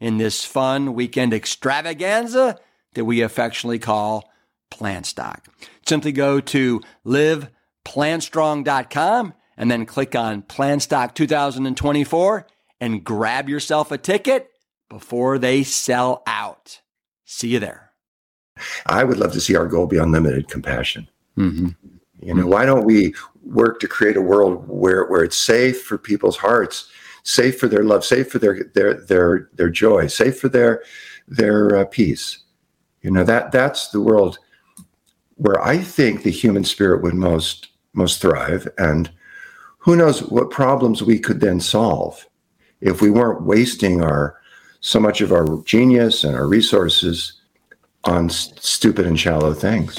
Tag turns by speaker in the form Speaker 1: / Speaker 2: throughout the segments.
Speaker 1: in this fun weekend extravaganza that we affectionately call Plantstock. Simply go to liveplantstrong.com and then click on Plantstock 2024 and grab yourself a ticket before they sell out. See you there.
Speaker 2: I would love to see our goal be unlimited compassion. Mm-hmm. You know, why don't we work to create a world where where it's safe for people's hearts, safe for their love, safe for their their their their joy, safe for their their uh, peace. You know that that's the world where I think the human spirit would most most thrive, and who knows what problems we could then solve if we weren't wasting our so much of our genius and our resources on st- stupid and shallow things.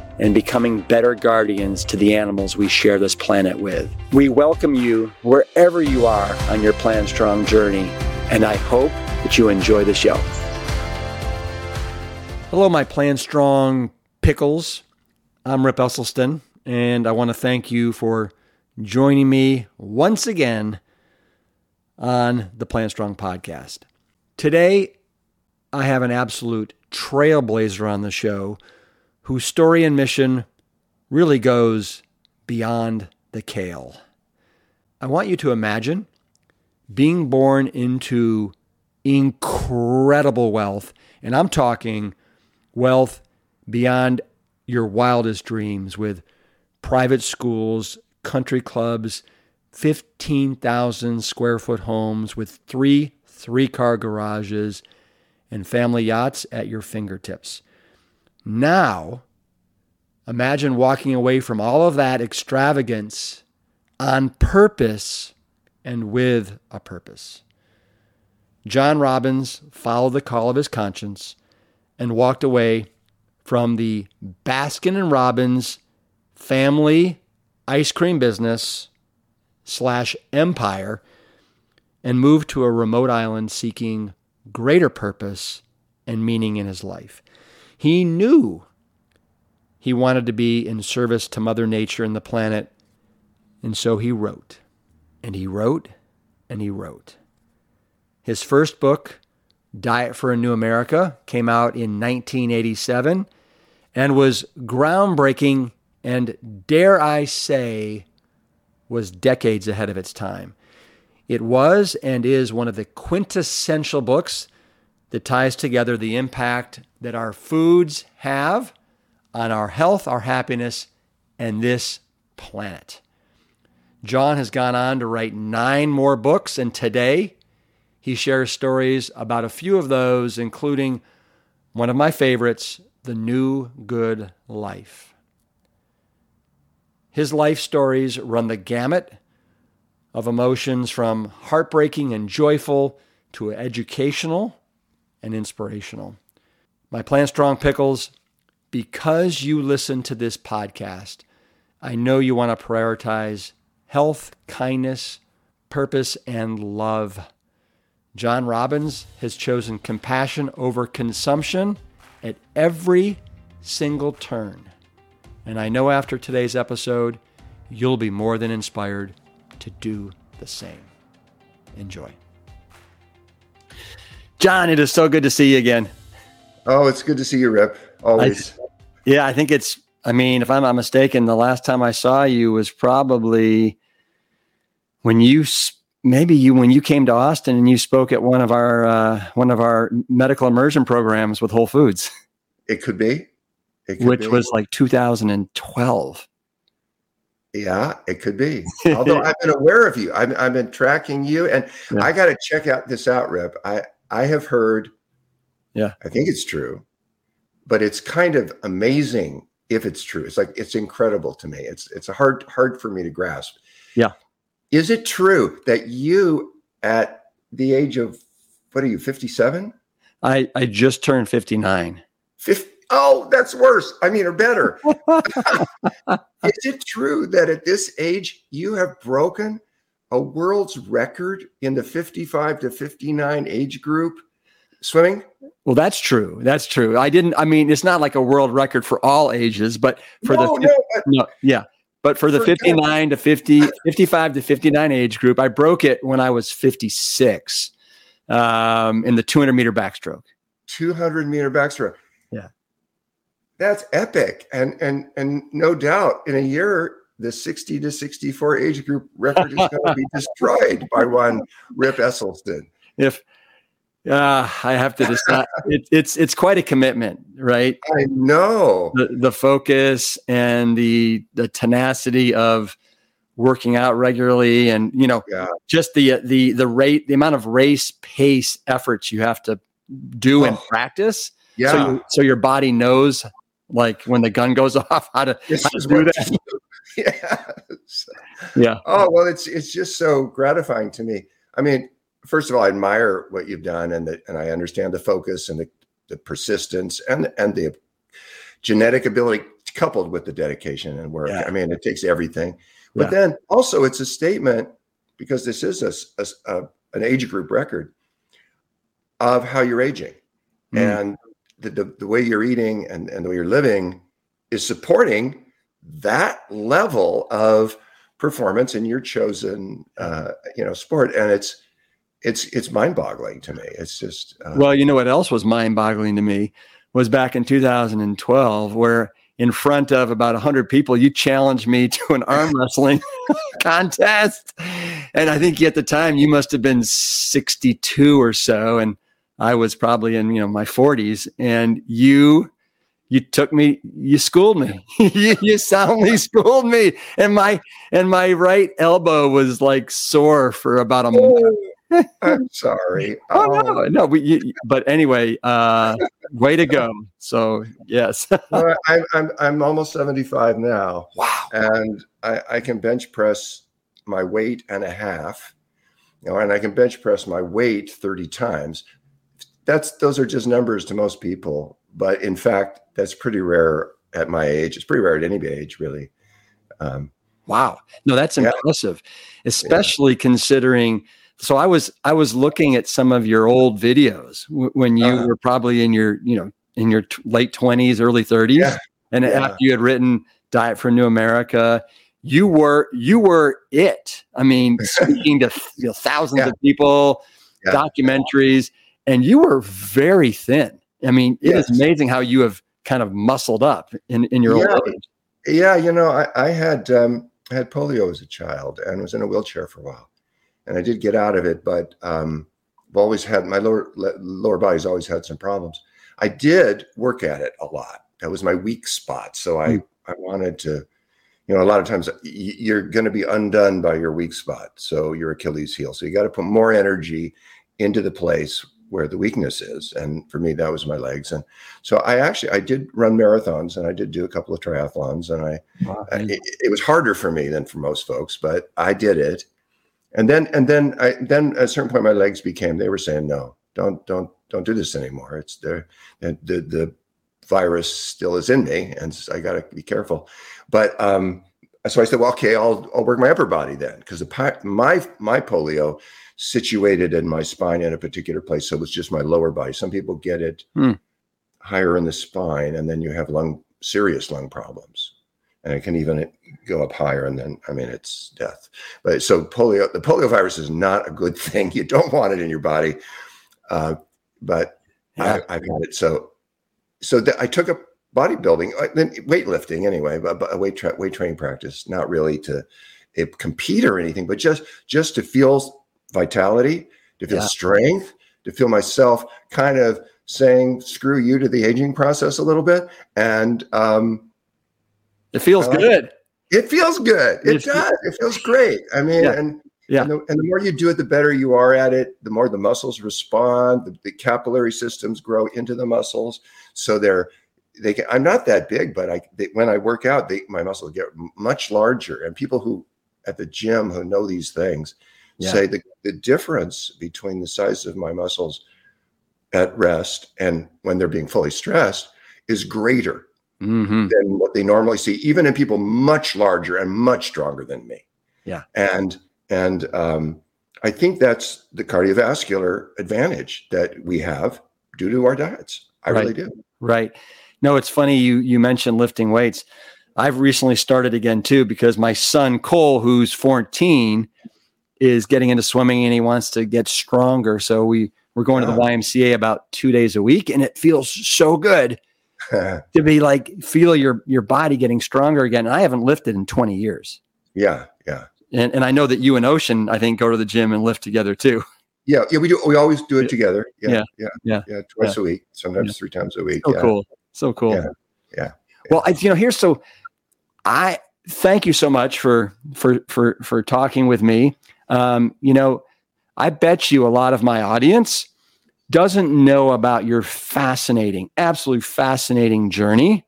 Speaker 1: and becoming better guardians to the animals we share this planet with. We welcome you wherever you are on your Plant Strong journey, and I hope that you enjoy the show. Hello, my Plant Strong pickles. I'm Rip Esselstyn, and I want to thank you for joining me once again on the Plant Strong podcast. Today, I have an absolute trailblazer on the show whose story and mission really goes beyond the kale. I want you to imagine being born into incredible wealth, and I'm talking wealth beyond your wildest dreams with private schools, country clubs, 15,000 square foot homes with three three car garages and family yachts at your fingertips. Now, imagine walking away from all of that extravagance on purpose and with a purpose. John Robbins followed the call of his conscience and walked away from the Baskin and Robbins family ice cream business slash empire and moved to a remote island seeking greater purpose and meaning in his life. He knew he wanted to be in service to Mother Nature and the planet, and so he wrote, and he wrote, and he wrote. His first book, Diet for a New America came out in 1987 and was groundbreaking and, dare I say, was decades ahead of its time. It was and is one of the quintessential books that ties together the impact that our foods have on our health, our happiness, and this planet. John has gone on to write nine more books, and today he shares stories about a few of those, including one of my favorites, The New Good Life. His life stories run the gamut of emotions from heartbreaking and joyful to educational and inspirational. My Plant Strong Pickles, because you listen to this podcast, I know you want to prioritize health, kindness, purpose, and love. John Robbins has chosen compassion over consumption at every single turn. And I know after today's episode, you'll be more than inspired to do the same. Enjoy. John, it is so good to see you again.
Speaker 2: Oh, it's good to see you, Rip. Always.
Speaker 1: I, yeah, I think it's, I mean, if I'm not mistaken, the last time I saw you was probably when you maybe you when you came to Austin and you spoke at one of our uh, one of our medical immersion programs with Whole Foods.
Speaker 2: It could be,
Speaker 1: it could which be. was like 2012.
Speaker 2: Yeah, it could be. Although I've been aware of you, I've, I've been tracking you, and yeah. I got to check out this out, Rip. I I have heard.
Speaker 1: Yeah,
Speaker 2: I think it's true, but it's kind of amazing if it's true. It's like it's incredible to me. It's it's hard hard for me to grasp.
Speaker 1: Yeah,
Speaker 2: is it true that you, at the age of what are you, 57?
Speaker 1: I, I just turned 59.
Speaker 2: 50, oh, that's worse. I mean, or better. Is it true that at this age you have broken a world's record in the 55 to 59 age group swimming?
Speaker 1: Well, that's true. That's true. I didn't, I mean, it's not like a world record for all ages, but for no, the, no, but, no, yeah. But for the 59 to 50, 55 to 59 age group, I broke it when I was 56 um, in the 200 meter backstroke.
Speaker 2: 200 meter backstroke.
Speaker 1: Yeah.
Speaker 2: That's epic. And and and no doubt in a year the 60 to 64 age group record is going to be destroyed by one Rip Esselstyn.
Speaker 1: If uh, I have to decide. it, it's it's quite a commitment, right?
Speaker 2: I know
Speaker 1: the the focus and the the tenacity of working out regularly, and you know, yeah. just the the the rate, the amount of race pace efforts you have to do oh. and practice.
Speaker 2: Yeah.
Speaker 1: So, you, so your body knows, like when the gun goes off, how to, how to do that.
Speaker 2: yeah.
Speaker 1: Yeah.
Speaker 2: Oh well, it's it's just so gratifying to me. I mean, first of all, I admire what you've done, and the, and I understand the focus and the, the persistence and and the genetic ability coupled with the dedication and work. Yeah. I mean, it takes everything. But yeah. then also, it's a statement because this is a, a, a, an age group record of how you're aging, mm. and the, the, the way you're eating and, and the way you're living is supporting that level of performance in your chosen uh, you know sport. And it's it's it's mind boggling to me. It's just
Speaker 1: uh, well, you know what else was mind boggling to me was back in 2012 where in front of about 100 people you challenged me to an arm wrestling contest. And i think at the time you must have been 62 or so and i was probably in you know my 40s and you you took me you schooled me you, you soundly schooled me and my and my right elbow was like sore for about a month
Speaker 2: I'm sorry.
Speaker 1: oh, no, no. We, you, but anyway, uh, way to go. So yes.
Speaker 2: well, I'm, I'm I'm almost 75 now.
Speaker 1: Wow.
Speaker 2: And I, I can bench press my weight and a half. You know, and I can bench press my weight 30 times. That's those are just numbers to most people, but in fact, that's pretty rare at my age. It's pretty rare at any age, really.
Speaker 1: Um, wow. No, that's yeah. impressive, especially yeah. considering so I was I was looking at some of your old videos w- when you uh were probably in your you know in your t- late twenties, early thirties, yeah. and after you had written Diet for New America, you were you were it. I mean, speaking to you know, thousands of people, documentaries, and you were very thin. I mean, it yes. is amazing how you have kind of muscled up in in your old age.
Speaker 2: Yeah, you know, I, I had um, had polio as a child and was in a wheelchair for a while and I did get out of it, but um, I've always had my lower lower body's always had some problems. I did work at it a lot. That was my weak spot. So I mm. I wanted to, you know, a lot of times you're going to be undone by your weak spot. So your Achilles heel. So you got to put more energy into the place where the weakness is. And for me, that was my legs. And so I actually I did run marathons and I did do a couple of triathlons. And I wow. it, it, was harder for me than for most folks, but I did it. And then and then I then at a certain point my legs became they were saying no, don't don't don't do this anymore. It's the the the virus still is in me, and I got to be careful. But um, so I said, well, okay, I'll I'll work my upper body then, because the my my polio situated in my spine in a particular place, so it was just my lower body. Some people get it hmm. higher in the spine, and then you have lung serious lung problems, and it can even go up higher, and then I mean it's death. But so polio, the polio virus is not a good thing. You don't want it in your body. Uh, but yeah. I, have had it. So, so th- I took up bodybuilding, uh, then weightlifting anyway, but, but a weight tra- weight training practice, not really to eh, compete or anything, but just just to feel vitality, to feel yeah. strength, to feel myself kind of saying "screw you" to the aging process a little bit, and um,
Speaker 1: it feels uh, good.
Speaker 2: It feels good. It, does. It feels great. I mean, yeah. and
Speaker 1: yeah.
Speaker 2: And the, and the, more you do it, the better you are at it. The more the muscles respond. The, the capillary systems grow into the muscles, so they're they. Can, I'm not that big, but I they, when I work out, they, my muscles get much larger. And people who at the gym who know these things yeah. say the the difference between the size of my muscles at rest and when they're being fully stressed is greater mm-hmm. than what they normally see, even in people much larger and much stronger than me.
Speaker 1: Yeah.
Speaker 2: And and um, I think that's the cardiovascular advantage that we have due to our diets. I
Speaker 1: right.
Speaker 2: really do.
Speaker 1: Right. No, it's funny you you mentioned lifting weights. I've recently started again too because my son Cole, who's 14, is getting into swimming and he wants to get stronger. So we we're going to the YMCA about two days a week, and it feels so good to be like feel your your body getting stronger again. And I haven't lifted in 20 years.
Speaker 2: Yeah, yeah.
Speaker 1: And, and I know that you and Ocean, I think, go to the gym and lift together too.
Speaker 2: Yeah, yeah, we do. We always do it together. Yeah, yeah, yeah, yeah, yeah twice yeah. a week, sometimes three times a week.
Speaker 1: So cool, so cool.
Speaker 2: Yeah, yeah.
Speaker 1: Well, I, you know, here's so I thank you so much for for for for talking with me. Um, you know, I bet you a lot of my audience doesn't know about your fascinating, absolutely fascinating journey.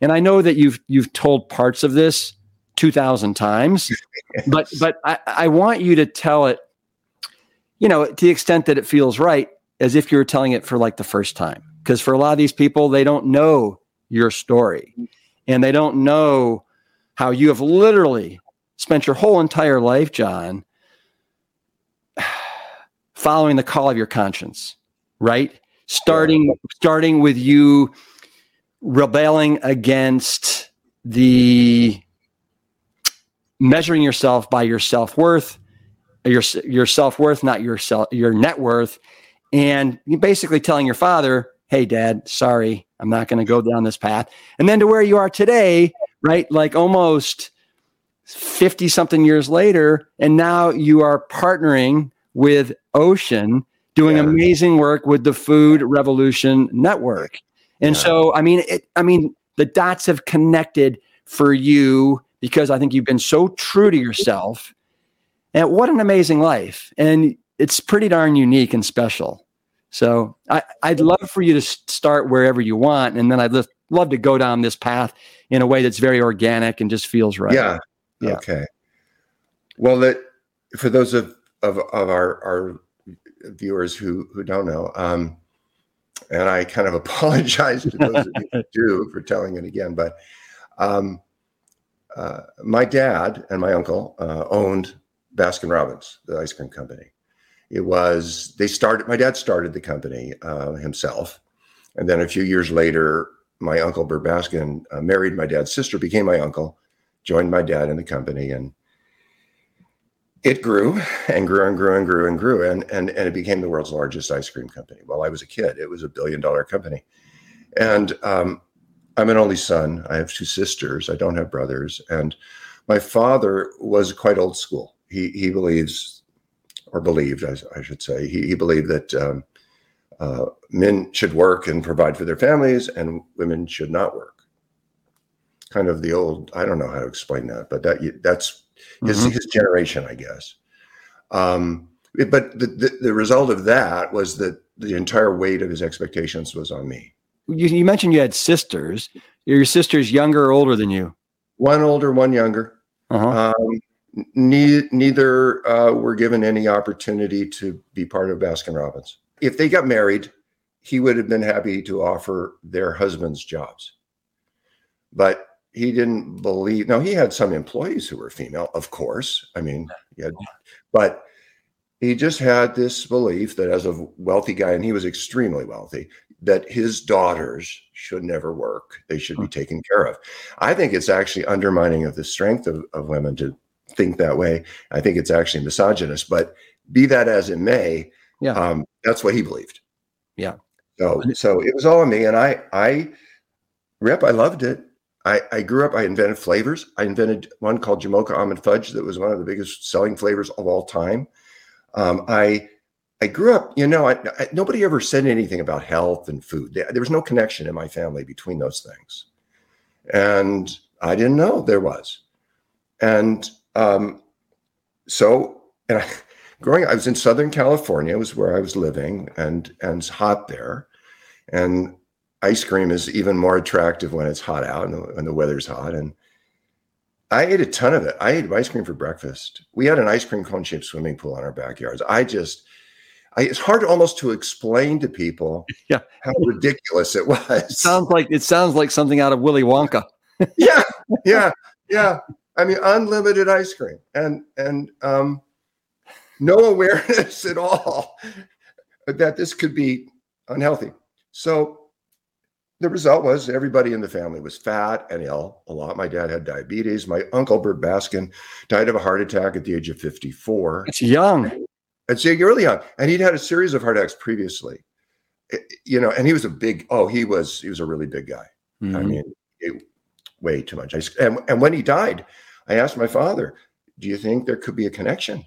Speaker 1: And I know that you've you've told parts of this 2000 times but but I, I want you to tell it you know to the extent that it feels right as if you were telling it for like the first time because for a lot of these people they don't know your story and they don't know how you have literally spent your whole entire life john following the call of your conscience right starting starting with you rebelling against the measuring yourself by your self worth, your your self worth, not your self, your net worth, and basically telling your father, "Hey, Dad, sorry, I'm not going to go down this path." And then to where you are today, right? Like almost fifty something years later, and now you are partnering with Ocean, doing yeah. amazing work with the Food Revolution Network. And yeah. so, I mean, it, I mean, the dots have connected for you because I think you've been so true to yourself. And what an amazing life. And it's pretty darn unique and special. So I, would love for you to start wherever you want. And then I'd love to go down this path in a way that's very organic and just feels right.
Speaker 2: Yeah. yeah. Okay. Well, that for those of, of, of our, our viewers who, who don't know, um, and I kind of apologize to those of you who do for telling it again, but um, uh, my dad and my uncle uh, owned Baskin Robbins, the ice cream company. It was they started. My dad started the company uh, himself, and then a few years later, my uncle Bert Baskin uh, married my dad's sister, became my uncle, joined my dad in the company, and it grew and grew and grew and grew and grew, and and and it became the world's largest ice cream company. While I was a kid, it was a billion dollar company, and um, I'm an only son. I have two sisters. I don't have brothers. And my father was quite old school. He he believes, or believed, I, I should say, he, he believed that um, uh, men should work and provide for their families, and women should not work. Kind of the old. I don't know how to explain that, but that that's his mm-hmm. his generation, I guess. Um, but the, the, the result of that was that the entire weight of his expectations was on me.
Speaker 1: You, you mentioned you had sisters. Are your sisters younger or older than you?
Speaker 2: One older, one younger.
Speaker 1: Uh-huh.
Speaker 2: Um, ne- neither uh, were given any opportunity to be part of Baskin Robbins. If they got married, he would have been happy to offer their husbands jobs. But he didn't believe. No, he had some employees who were female, of course. I mean, had, but he just had this belief that as a wealthy guy, and he was extremely wealthy, that his daughters should never work. They should be taken care of. I think it's actually undermining of the strength of, of women to think that way. I think it's actually misogynist, but be that as it may,
Speaker 1: Yeah.
Speaker 2: um, that's what he believed.
Speaker 1: Yeah.
Speaker 2: So, so it was all on me, and I, I, Rip, I loved it. I, I grew up. I invented flavors. I invented one called Jamocha almond fudge that was one of the biggest selling flavors of all time. Um, I, I grew up. You know, I, I, nobody ever said anything about health and food. There, was no connection in my family between those things, and I didn't know there was. And um, so, and I, growing, I was in Southern California, it was where I was living, and and it's hot there, and ice cream is even more attractive when it's hot out and when the weather's hot. And I ate a ton of it. I ate ice cream for breakfast. We had an ice cream cone shaped swimming pool in our backyards. I just, I, it's hard almost to explain to people
Speaker 1: Yeah.
Speaker 2: how ridiculous it was.
Speaker 1: Sounds like it sounds like something out of Willy Wonka.
Speaker 2: yeah, yeah, yeah. I mean, unlimited ice cream and and um, no awareness at all that this could be unhealthy. So the result was everybody in the family was fat and ill a lot. My dad had diabetes. My uncle Bert Baskin died of a heart attack at the age of 54.
Speaker 1: It's young.
Speaker 2: And so early young, and he'd had a series of heart attacks previously. It- you know, and he was a big. Oh, he was. He was a really big guy. I
Speaker 1: Mhm.
Speaker 2: mean, it, way too much. I, and, and when he died, I asked my father, "Do you think there could be a connection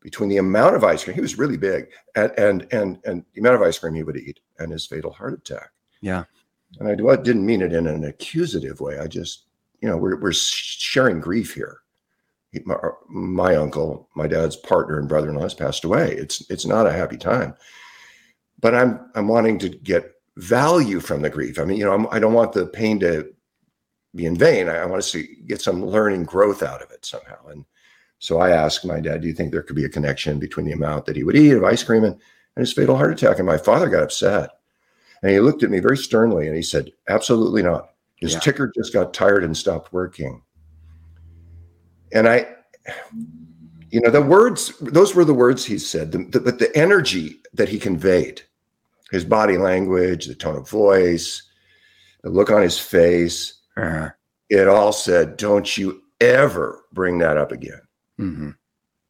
Speaker 2: between the amount of ice cream he was really big and and and, and the amount of ice cream he would eat and his fatal heart attack?"
Speaker 1: Yeah.
Speaker 2: And I didn't mean it in an accusative way. I just, you know, we're we're sharing grief here. He, my, uh, my uncle, my dad's partner and brother-in-law has passed away. It's it's not a happy time, but I'm I'm wanting to get value from the grief. I mean, you know, I'm, I don't want the pain to be in vain. I, I want to see get some learning growth out of it somehow. And so I asked my dad, "Do you think there could be a connection between the amount that he would eat of ice cream and, and his fatal heart attack?" And my father got upset, and he looked at me very sternly and he said, "Absolutely not. His
Speaker 1: Yeah.
Speaker 2: ticker just got tired and stopped working." And I, you know, the words; those were the words he said, the, the, but the energy that he conveyed, his body language, the tone of voice, the look on his face,
Speaker 1: Uh,
Speaker 2: it all said, "Don't you ever bring that up again."
Speaker 1: mhm.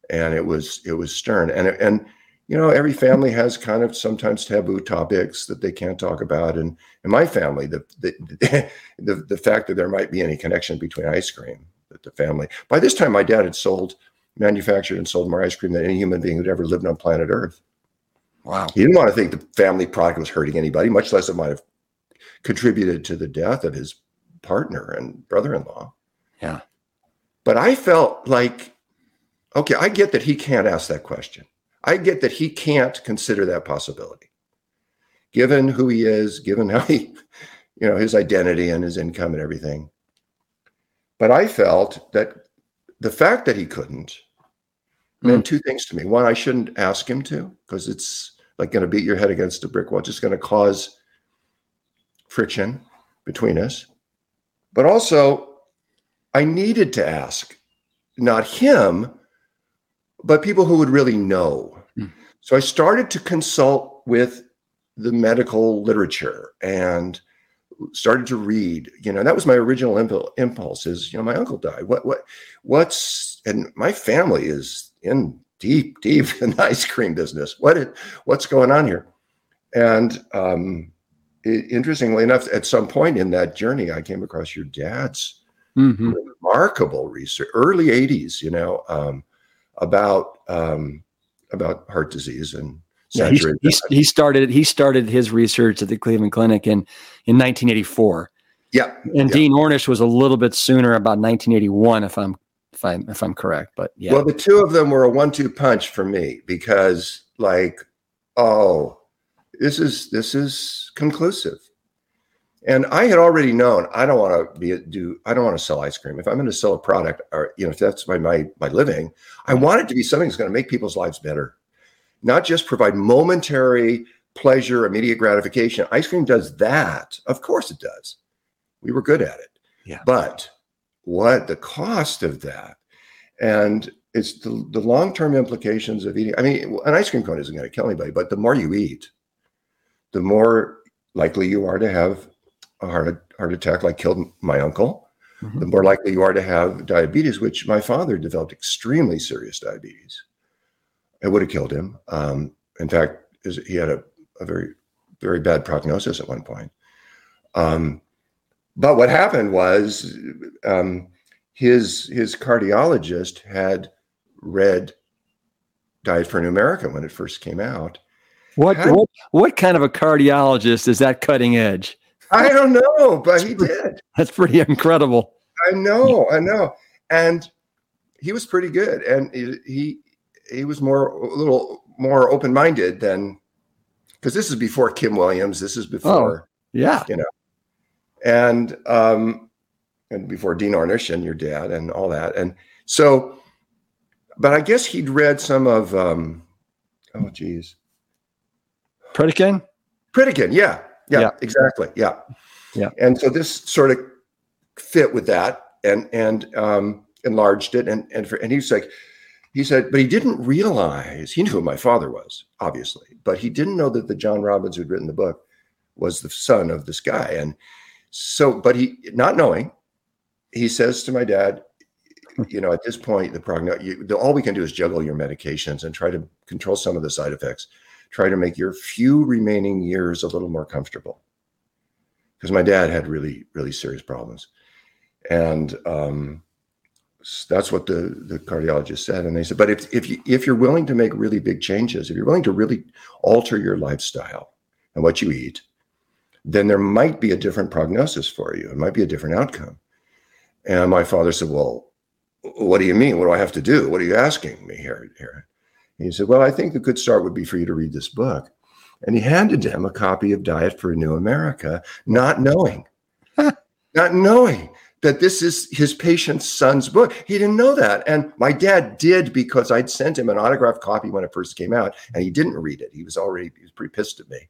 Speaker 2: And it was it was stern, and and you know every family has kind of sometimes taboo topics that they can't talk about, and in my family, the the the, the fact that there might be any connection between ice cream, that the family by this time my dad had sold, manufactured, and sold more ice cream than any human being who'd ever lived on planet Earth.
Speaker 1: Wow.
Speaker 2: He didn't want to think the family product was hurting anybody, much less it might have contributed to the death of his partner and brother-in-law.
Speaker 1: Yeah.
Speaker 2: But I felt like, okay, I get that he can't ask that question. I get that he can't consider that possibility. Given who he is, given how he, you know, his identity and his income and everything. But I felt that the fact that he couldn't hmm. meant two things to me. One, I shouldn't ask him to, because it's like going to beat your head against a brick wall. It's just going to cause friction between us. But also, I needed to ask not him, but people who would really know.
Speaker 1: Hmm.
Speaker 2: So I started to consult with the medical literature and started to read. You know, that was my original impul- impulse. Is you know, my uncle died. What what what's and my family is in deep deep in the ice cream business. What it, what's going on here? And um, i- interestingly enough, at some point in that journey, I came across your dad's
Speaker 1: Mhm.
Speaker 2: remarkable research, early '80s, you know, um, about um, about heart disease and
Speaker 1: Yeah, he,
Speaker 2: saturated.
Speaker 1: he, he started he started his research at the Cleveland Clinic in in 1984,
Speaker 2: yeah,
Speaker 1: and
Speaker 2: Yeah.
Speaker 1: Dean Ornish was a little bit sooner, about 1981, if I'm if I'm if I'm correct. But yeah,
Speaker 2: Well, the two of them were a one-two punch for me because, like, oh, this is this is conclusive. And I had already known I don't want to be do I don't want to sell ice cream. If I'm going to sell a product, or you know, if that's my my my living, I mm. want it to be something that's going to make people's lives better, not just provide momentary pleasure, immediate gratification. Ice cream does that, of course it does. We were good at it.
Speaker 1: Yeah.
Speaker 2: But what the cost of that, and it's the, the long term implications of eating. I mean, an ice cream cone isn't going to kill anybody, but the more you eat, the more likely you are to have a heart, heart attack, like killed my uncle. Mm-hmm. The more likely you are to have diabetes, which my father developed extremely serious diabetes. It would have killed him. Um, in fact, he had a, a, very, very bad prognosis at one point. Um, but what happened was um, his his cardiologist had read Diet for New America when it first came out.
Speaker 1: What, what what kind of a cardiologist is that cutting edge?
Speaker 2: I don't know, but he did.
Speaker 1: That's pretty incredible.
Speaker 2: I know, I know, and he was pretty good, and he he, was more a little more open minded than because this is before Kim Williams. This is before,
Speaker 1: oh, yeah,
Speaker 2: you know, and um, and before Dean Ornish and your dad and all that, and so but I guess he'd read some of um, oh geez,
Speaker 1: Pritikin.
Speaker 2: Pritikin, yeah, yeah, yeah, exactly, yeah,
Speaker 1: yeah.
Speaker 2: And so this sort of fit with that, and and um, enlarged it, and and for, and he's like, he said, but he didn't realize he knew who my father was, obviously, but he didn't know that the John Robbins who'd written the book was the son of this guy, and so, but he not knowing, he says to my dad, you know, at this point, the prognosis, all we can do is juggle your medications and try to control some of the side effects. Try to make your few remaining years a little more comfortable. Because my dad had really, really serious problems, and um, that's what the the cardiologist said. And they said, but if if you if you're willing to make really big changes, if you're willing to really alter your lifestyle and what you eat, then there might be a different prognosis for you. It might be a different outcome. And my father said, well what do you mean? What do I have to do? What are you asking me here? here? He said, Well, I think a good start would be for you to read this book. And he handed him a copy of Diet for a New America, not knowing, not knowing that this is his patient's son's book. He didn't know that. And my dad did because I'd sent him an autographed copy when it first came out, and he didn't read it. He was already he was pretty pissed at me.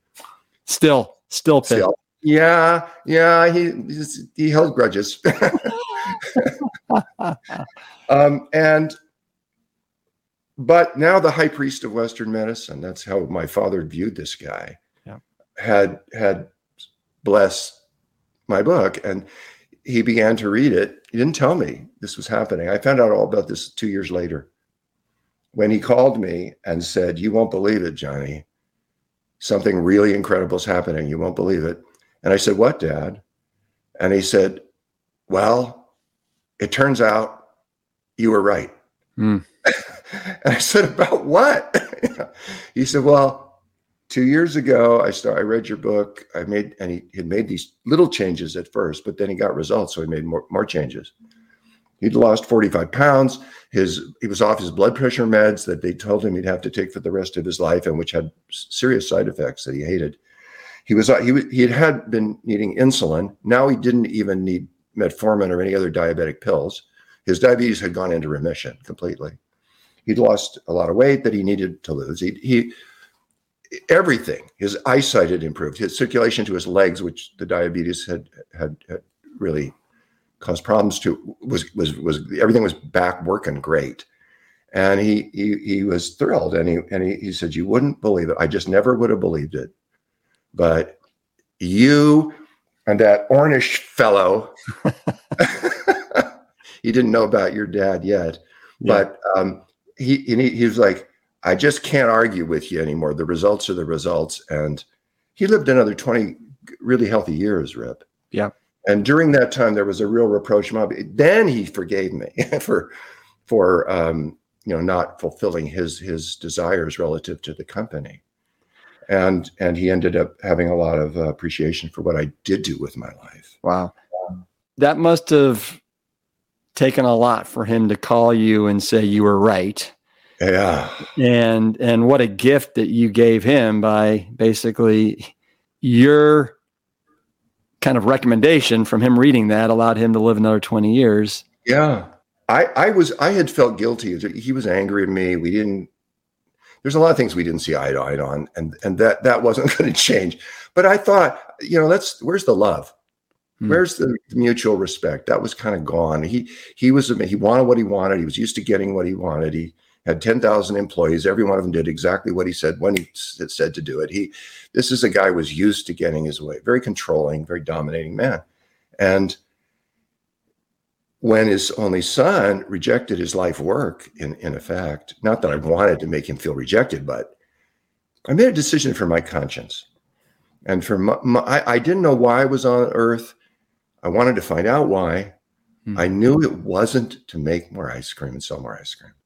Speaker 1: Still, still pissed. Still.
Speaker 2: Yeah, yeah, he he held grudges. um, and but now the high priest of Western medicine, that's how my father viewed this guy,
Speaker 1: yeah.
Speaker 2: had had blessed my book. And he began to read it. He didn't tell me this was happening. I found out all about this two years later when he called me and said, You won't believe it, Johnny. Something really incredible is happening. You won't believe it. And I said, What, Dad? And he said, Well, it turns out you were right.
Speaker 1: Mm.
Speaker 2: and I said, about what? he said, well, two years ago, I started, I read your book. I made, and he had made these little changes at first, but then he got results. So he made more, more changes. He'd lost 45 pounds. His, he was off his blood pressure meds that they told him he'd have to take for the rest of his life and which had serious side effects that he hated. He was, he, he had been needing insulin. Now he didn't even need metformin or any other diabetic pills. His diabetes had gone into remission completely. He'd lost a lot of weight that he needed to lose. He, he everything. His eyesight had improved. His circulation to his legs, which the diabetes had had, had really caused problems to, was was was everything was back working great. And he he he was thrilled, and he and he, he said, "You wouldn't believe it. I just never would have believed it, but you and that Ornish fellow, he didn't know about your dad yet, yeah. but um, he, he he was like, I just can't argue with you anymore. The results are the results, and he lived another twenty really healthy years, Rip.
Speaker 1: Yeah.
Speaker 2: And during that time, there was a real reproach mob. Then he forgave me for for um, you know not fulfilling his his desires relative to the company and and he ended up having a lot of uh, appreciation for what I did do with my life.
Speaker 1: Wow, that must have taken a lot for him to call you and say you were right.
Speaker 2: Yeah.
Speaker 1: And and what a gift that you gave him by basically your kind of recommendation from him reading that allowed him to live another 20 years.
Speaker 2: Yeah. I, I was I had felt guilty. He was angry at me. We didn't there's a lot of things we didn't see eye to eye on, and and that that wasn't going to change. But I thought, you know, let's where's the love? Hmm. Where's the mutual respect? That was kind of gone. He he was he wanted what he wanted. He was used to getting what he wanted. He had 10,000 employees. Every one of them did exactly what he said when he said to do it. He, this is a guy who was used to getting his way, very controlling, very dominating man. And when his only son rejected his life work, in, in effect, not that I wanted to make him feel rejected, but I made a decision for my conscience. And for my, my I, I, didn't know why I was on earth. I wanted to find out why. Hmm. I knew it wasn't to make more ice cream and sell more ice cream.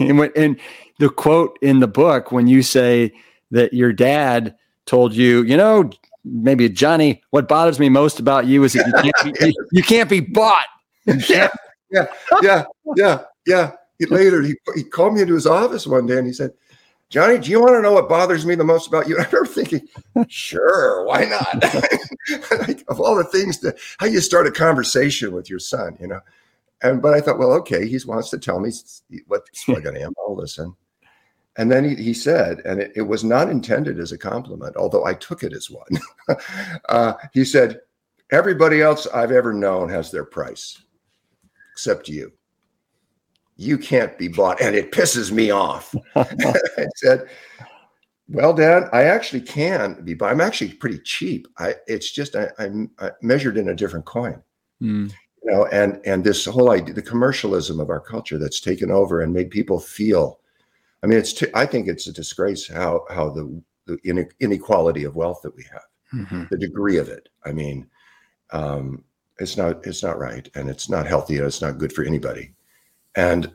Speaker 1: And, when, and the quote in the book, when you say that your dad told you, you know, maybe Johnny, what bothers me most about you is that you can't be, you can't be bought
Speaker 2: yeah, yeah, yeah, yeah, yeah. He, later, he, he called me into his office one day and he said, Johnny, do you want to know what bothers me the most about you? I remember thinking, sure, why not? like, of all the things that how you start a conversation with your son, you know. And but I thought, well, okay, he wants to tell me what plug I am. I'll listen. And then he, he said, and it, it, was not intended as a compliment, although I took it as one. uh, he said, Everybody else I've ever known has their price except you. You can't be bought. And it pisses me off. I said, well, Dad, I actually can be bought. I'm actually pretty cheap. I, it's just I, am measured in a different coin. Mm. You know, and and this whole idea, the commercialism of our culture that's taken over and made people feel. I mean, it's. T- I think it's a disgrace how how the, the inequality of wealth that we have, mm-hmm. the degree of it. I mean, um, it's not it's not right and it's not healthy and it's not good for anybody and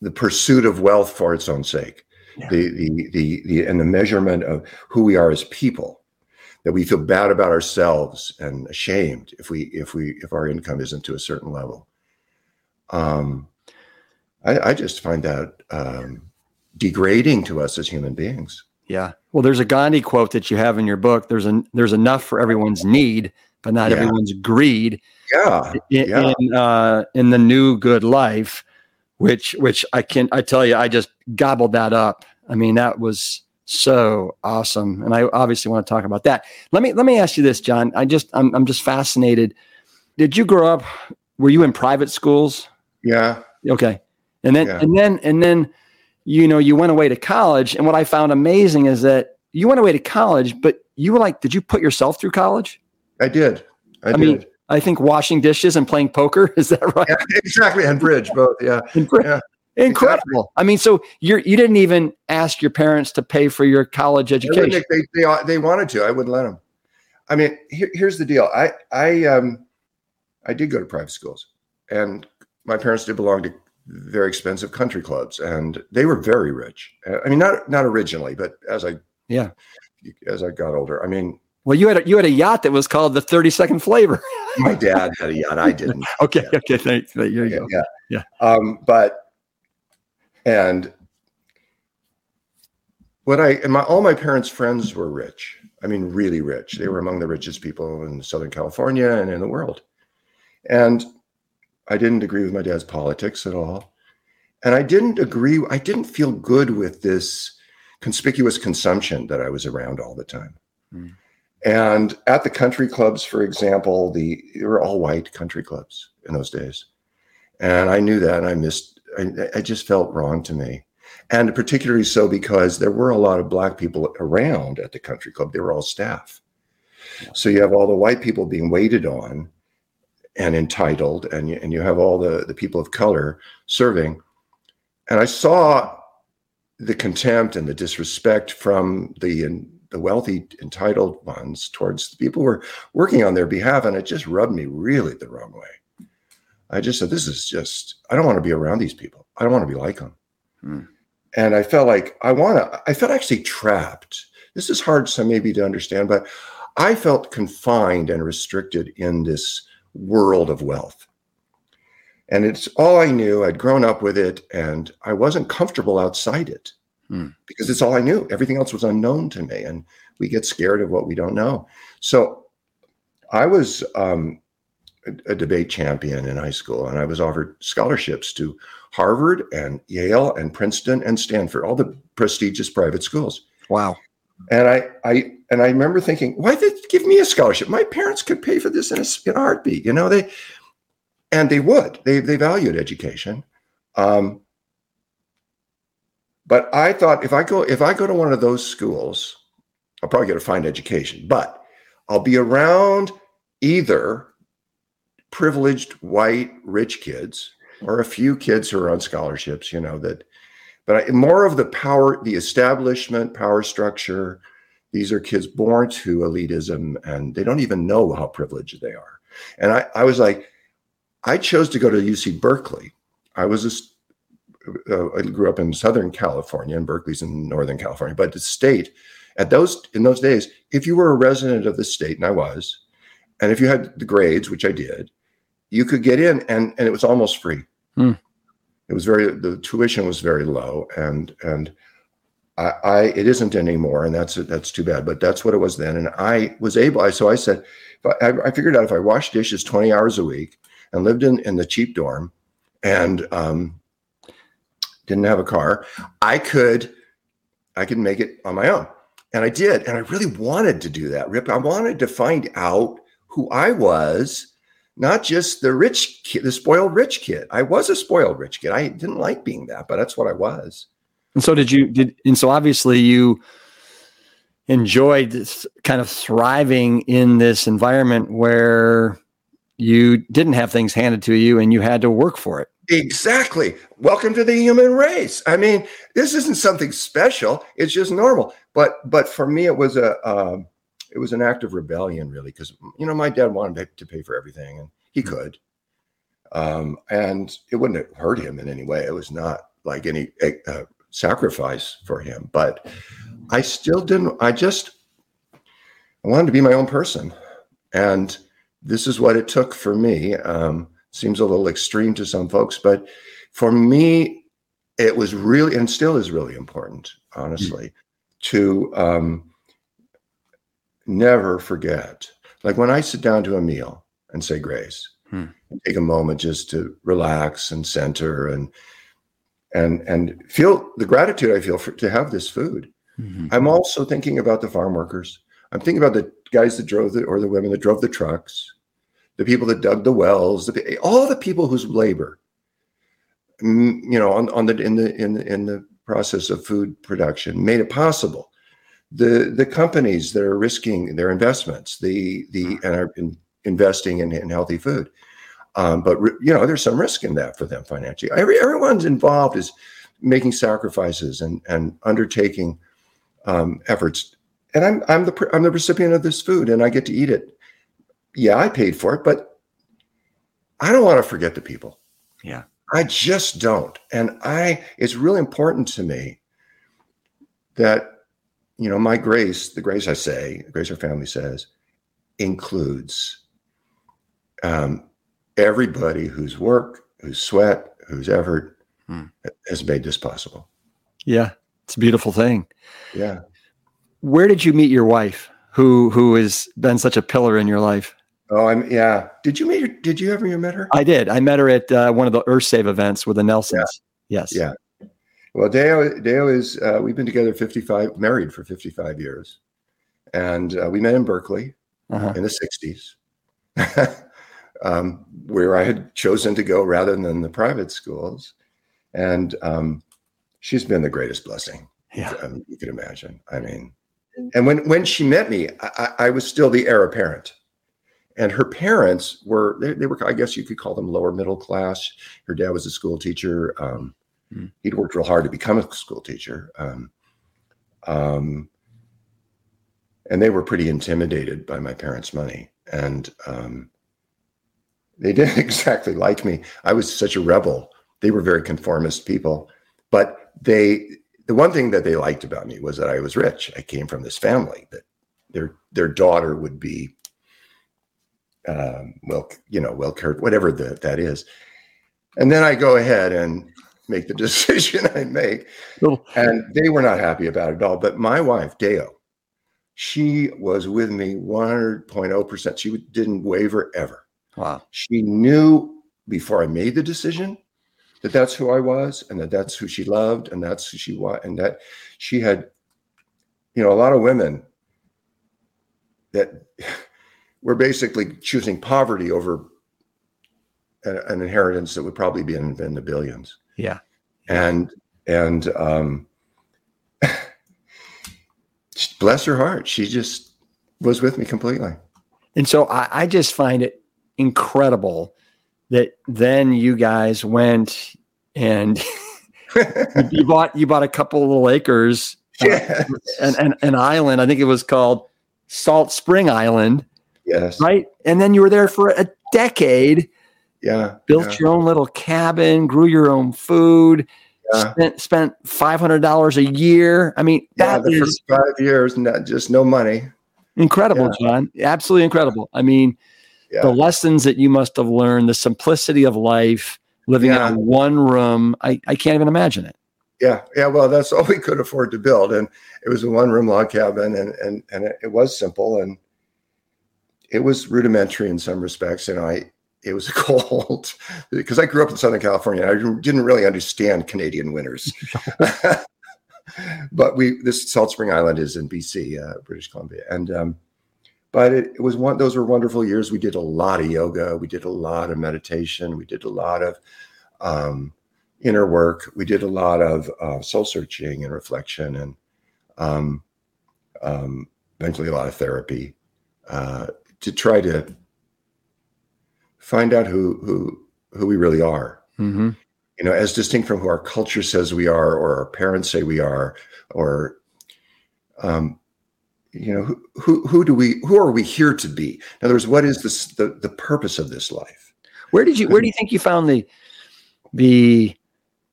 Speaker 2: the pursuit of wealth for its own sake yeah. the, the the the and the measurement of who we are as people that we feel bad about ourselves and ashamed if we if we if our income isn't to a certain level um i i just find that um degrading to us as human beings
Speaker 1: yeah well there's a gandhi quote that you have in your book there's an there's enough for everyone's need but not yeah. everyone's greed.
Speaker 2: Yeah,
Speaker 1: in yeah. In, uh, in the new good life, which which I can I tell you, I just gobbled that up. I mean, that was so awesome, and I obviously want to talk about that. Let me let me ask you this, John. I just I'm I'm just fascinated. Did you grow up? Were you in private schools?
Speaker 2: Yeah.
Speaker 1: Okay. And then yeah. and then and then you know you went away to college, and what I found amazing is that you went away to college, but you were like, did you put yourself through college?
Speaker 2: I did. I,
Speaker 1: I
Speaker 2: did.
Speaker 1: mean, I think washing dishes and playing poker is that right?
Speaker 2: Yeah, exactly, and bridge both. Yeah, yeah.
Speaker 1: incredible. Exactly. I mean, so you you didn't even ask your parents to pay for your college education.
Speaker 2: They, they, they, they wanted to. I wouldn't let them. I mean, here, here's the deal. I I um I did go to private schools, and my parents did belong to very expensive country clubs, and they were very rich. I mean, not not originally, but as I
Speaker 1: yeah
Speaker 2: as I got older, I mean,
Speaker 1: well, you had a, you had a yacht that was called the Thirty Second Flavor.
Speaker 2: My dad had a yacht. I didn't.
Speaker 1: okay. Yeah. Okay. Thanks. There you
Speaker 2: yeah,
Speaker 1: go.
Speaker 2: Yeah. Yeah. Um, but and what I and my all my parents' friends were rich. I mean, really rich. They were among the richest people in Southern California and in the world. And I didn't agree with my dad's politics at all. And I didn't agree, I didn't feel good with this conspicuous consumption that I was around all the time. Mm. And at the country clubs, for example, the they were all white country clubs in those days, and I knew that, and I missed. I, I just felt wrong to me, and particularly so because there were a lot of black people around at the country club. They were all staff, so you have all the white people being waited on and entitled, and you, and you have all the the people of color serving, and I saw the contempt and the disrespect from the the wealthy, entitled ones towards the people who were working on their behalf. And it just rubbed me really the wrong way. I just said, this is just, I don't want to be around these people. I don't want to be like them. Hmm. And I felt like I want to, I felt actually trapped. This is hard, so maybe to understand, but I felt confined and restricted in this world of wealth. and it's all I knew. I'd grown up with it, and I wasn't comfortable outside it
Speaker 1: Hmm.
Speaker 2: because it's all I knew. Everything else was unknown to me, and we get scared of what we don't know. So, I was um, a, a debate champion in high school, and I was offered scholarships to Harvard and Yale and Princeton and Stanford, all the prestigious private schools.
Speaker 1: Wow.
Speaker 2: And I, I, and I remember thinking, why did they give me a scholarship? My parents could pay for this in a, in a heartbeat, you know. They, and they would. They they valued education. Um, but I thought if I go if I go to one of those schools, I'll probably get a fine education. But I'll be around either privileged white rich kids or a few kids who are on scholarships. You know that, but I, more of the power, the establishment power structure. These are kids born to elitism, and they don't even know how privileged they are. And I, I was like, I chose to go to UC Berkeley. I was a uh, I grew up in Southern California, and Berkeley's in Northern California. But the state, at those in those days, if you were a resident of the state, and I was, and if you had the grades, which I did, you could get in, and and it was almost free.
Speaker 1: Hmm.
Speaker 2: It was very the tuition was very low, and and I, I it isn't anymore, and that's that's too bad. But that's what it was then, and I was able. I so I said, I, I figured out if I washed dishes twenty hours a week and lived in in the cheap dorm, and um, didn't have a car, I could I could make it on my own. And I did. And I really wanted to do that, Rip. I wanted to find out who I was, not just the rich kid, the spoiled rich kid. I was a spoiled rich kid. I didn't like being that, but that's what I was.
Speaker 1: And so did you did and so obviously you enjoyed this kind of thriving in this environment where you didn't have things handed to you and you had to work for it.
Speaker 2: Exactly. Welcome to the human race. I mean, this isn't something special. It's just normal. But but for me, it was a um, it was an act of rebellion, really, because you know my dad wanted to pay for everything, and he could, um, and it wouldn't have hurt him in any way. It was not like any uh, sacrifice for him. But I still didn't. I just I wanted to be my own person, and this is what it took for me. Um, seems a little extreme to some folks, but for me, it was really and still is really important, honestly, to um, never forget. Like when I sit down to a meal and say grace,
Speaker 1: Hmm.
Speaker 2: and take a moment just to relax and center and and and feel the gratitude I feel for to have this food. I'm also thinking about the farm workers. I'm thinking about the guys that drove the or the women that drove the trucks, the people that dug the wells, the, all the people whose labor, mm, you know, on, on the in the in the, in the process of food production made it possible. The the companies that are risking their investments, the the and are in, investing in, in healthy food. Um, but you know, there's some risk in that for them financially. Every everyone's involved is making sacrifices and and undertaking um, efforts. And I'm I'm the I'm the recipient of this food, and I get to eat it. Yeah, I paid for it, but I don't want to forget the people.
Speaker 1: Yeah.
Speaker 2: I just don't. And I it's really important to me that you know my grace, the grace I say, the grace our family says, includes um, everybody whose work, whose sweat, whose effort
Speaker 1: Hmm.
Speaker 2: has made this possible.
Speaker 1: Yeah. It's a beautiful thing.
Speaker 2: Yeah.
Speaker 1: Where did you meet your wife who who has been such a pillar in your life?
Speaker 2: Oh, I'm yeah. Did you meet her? Did you ever met her?
Speaker 1: I did. I met her at uh, one of the EarthSave events with the Nelsons. Yes.
Speaker 2: Yeah. Well, Deo, Deo is, uh, we've been together 55, married for 55 years. And uh, we met in Berkeley
Speaker 1: Uh-huh.
Speaker 2: in the 60s, um, where I had chosen to go rather than the private schools. And um, she's been the greatest blessing
Speaker 1: Yeah.
Speaker 2: um, you could imagine. I mean, and when, when she met me, I, I I was still the heir apparent. And her parents were, they, they were, I guess you could call them lower middle class. Her dad was a school teacher. Um,
Speaker 1: Hmm.
Speaker 2: He'd worked real hard to become a school teacher. Um, um, and they were pretty intimidated by my parents' money. And um, they didn't exactly like me. I was such a rebel. They were very conformist people. But they, the one thing that they liked about me was that I was rich. I came from this family that their their daughter would be um, well, you know, well cared, whatever the, that is. And then I go ahead and make the decision I make. And they were not happy about it at all. But my wife, Deo, she was with me 100.0%. She didn't waver ever.
Speaker 1: Wow.
Speaker 2: She knew before I made the decision that that's who I was and that that's who she loved and that's who she was and that she had, you know, a lot of women that were basically choosing poverty over an inheritance that would probably be in, in the billions.
Speaker 1: Yeah.
Speaker 2: And, and, um, bless her heart. She just was with me completely.
Speaker 1: And so I, I just find it incredible that then you guys went and you bought you bought a couple little acres uh, and, and an island. I think it was called Salt Spring Island.
Speaker 2: Yes.
Speaker 1: Right. And then you were there for a decade.
Speaker 2: Yeah.
Speaker 1: Built
Speaker 2: yeah.
Speaker 1: your own little cabin, grew your own food,
Speaker 2: yeah.
Speaker 1: spent spent five hundred dollars a year. I mean,
Speaker 2: that yeah, is five years, not just no money.
Speaker 1: Incredible, yeah. John. Absolutely incredible. I mean, the lessons that you must have learned, the simplicity of life, living in one room. I, I can't even imagine it.
Speaker 2: Yeah, yeah. Well, that's all we could afford to build, and it was a one room log cabin, and and and it was simple, and it was rudimentary in some respects, and I it was a cold because I grew up in Southern California. I didn't really understand Canadian winters. but we this Salt Spring Island is in BC, uh, British Columbia, and um, but it, it, was one. Those were wonderful years. We did a lot of yoga. We did a lot of meditation. We did a lot of um, inner work. We did a lot of uh, soul searching and reflection, and um, um eventually a lot of therapy uh, to try to find out who who who we really are.
Speaker 1: Mm-hmm.
Speaker 2: You know, as distinct from who our culture says we are, or our parents say we are, or um, you know, who, who who do we who are we here to be? In other words, what is this the the purpose of this life?
Speaker 1: Where did you where do you think you found the the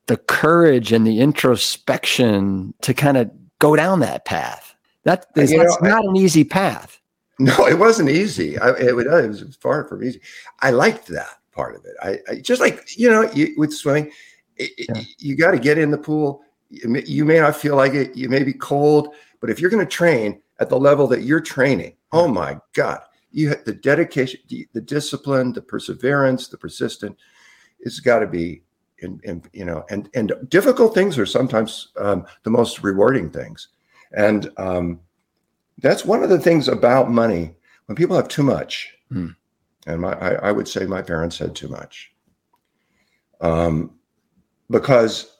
Speaker 1: the courage and the introspection to kind of go down that path? That is, that's know, not I, an easy path.
Speaker 2: No, it wasn't easy. I, it, it, was far from easy. I liked that part of it. I, I just like you know you, with swimming, it, yeah. you got to get in the pool. You may, you may, not feel like it. You may be cold, but if you're going to train at the level that you're training, oh my God, you have the dedication, the, the discipline, the perseverance, the persistent. It's got to be And, in, you know, and and difficult things are sometimes um, the most rewarding things, and um, that's one of the things about money. When people have too much,
Speaker 1: hmm.
Speaker 2: and my, I, I, would say my parents had too much, um, because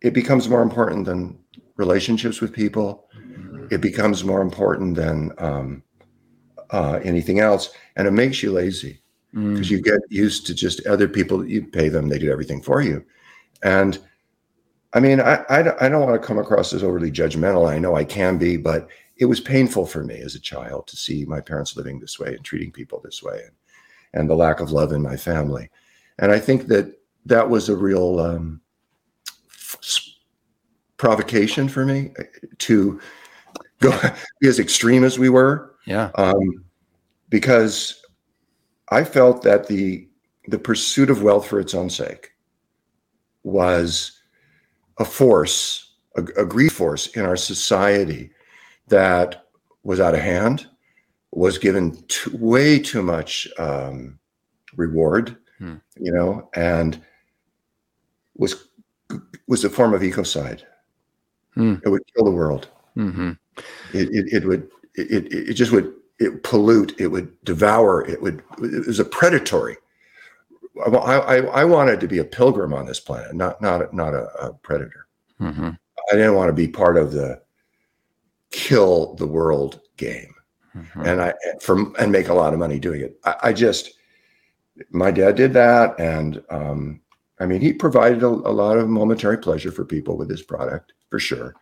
Speaker 2: it becomes more important than relationships with people. It becomes more important than um, uh, anything else, and it makes you lazy because mm. you get used to just other people. You pay them; they do everything for you, and I mean, I, I, I don't want to come across as overly judgmental. I know I can be, but it was painful for me as a child to see my parents living this way and treating people this way and, and the lack of love in my family. And I think that that was a real um, provocation for me uh, to go be as extreme as we were.
Speaker 1: Yeah.
Speaker 2: Um, because I felt that the the pursuit of wealth for its own sake was a force, a, a greed force in our society that was out of hand, was given too, way too much um, reward,
Speaker 1: hmm.
Speaker 2: you know, and was was a form of ecocide.
Speaker 1: Hmm.
Speaker 2: It would kill the world.
Speaker 1: Mm-hmm.
Speaker 2: It, it, it would it, it just would it pollute. It would devour. It would it was a predatory. I, I, I wanted to be a pilgrim on this planet, not not not a, a predator.
Speaker 1: Mm-hmm.
Speaker 2: I didn't want to be part of the kill the world game
Speaker 1: mm-hmm.
Speaker 2: and i from and make a lot of money doing it i, I just my dad did that and um, i mean he provided a, a, lot of momentary pleasure for people with his product for sure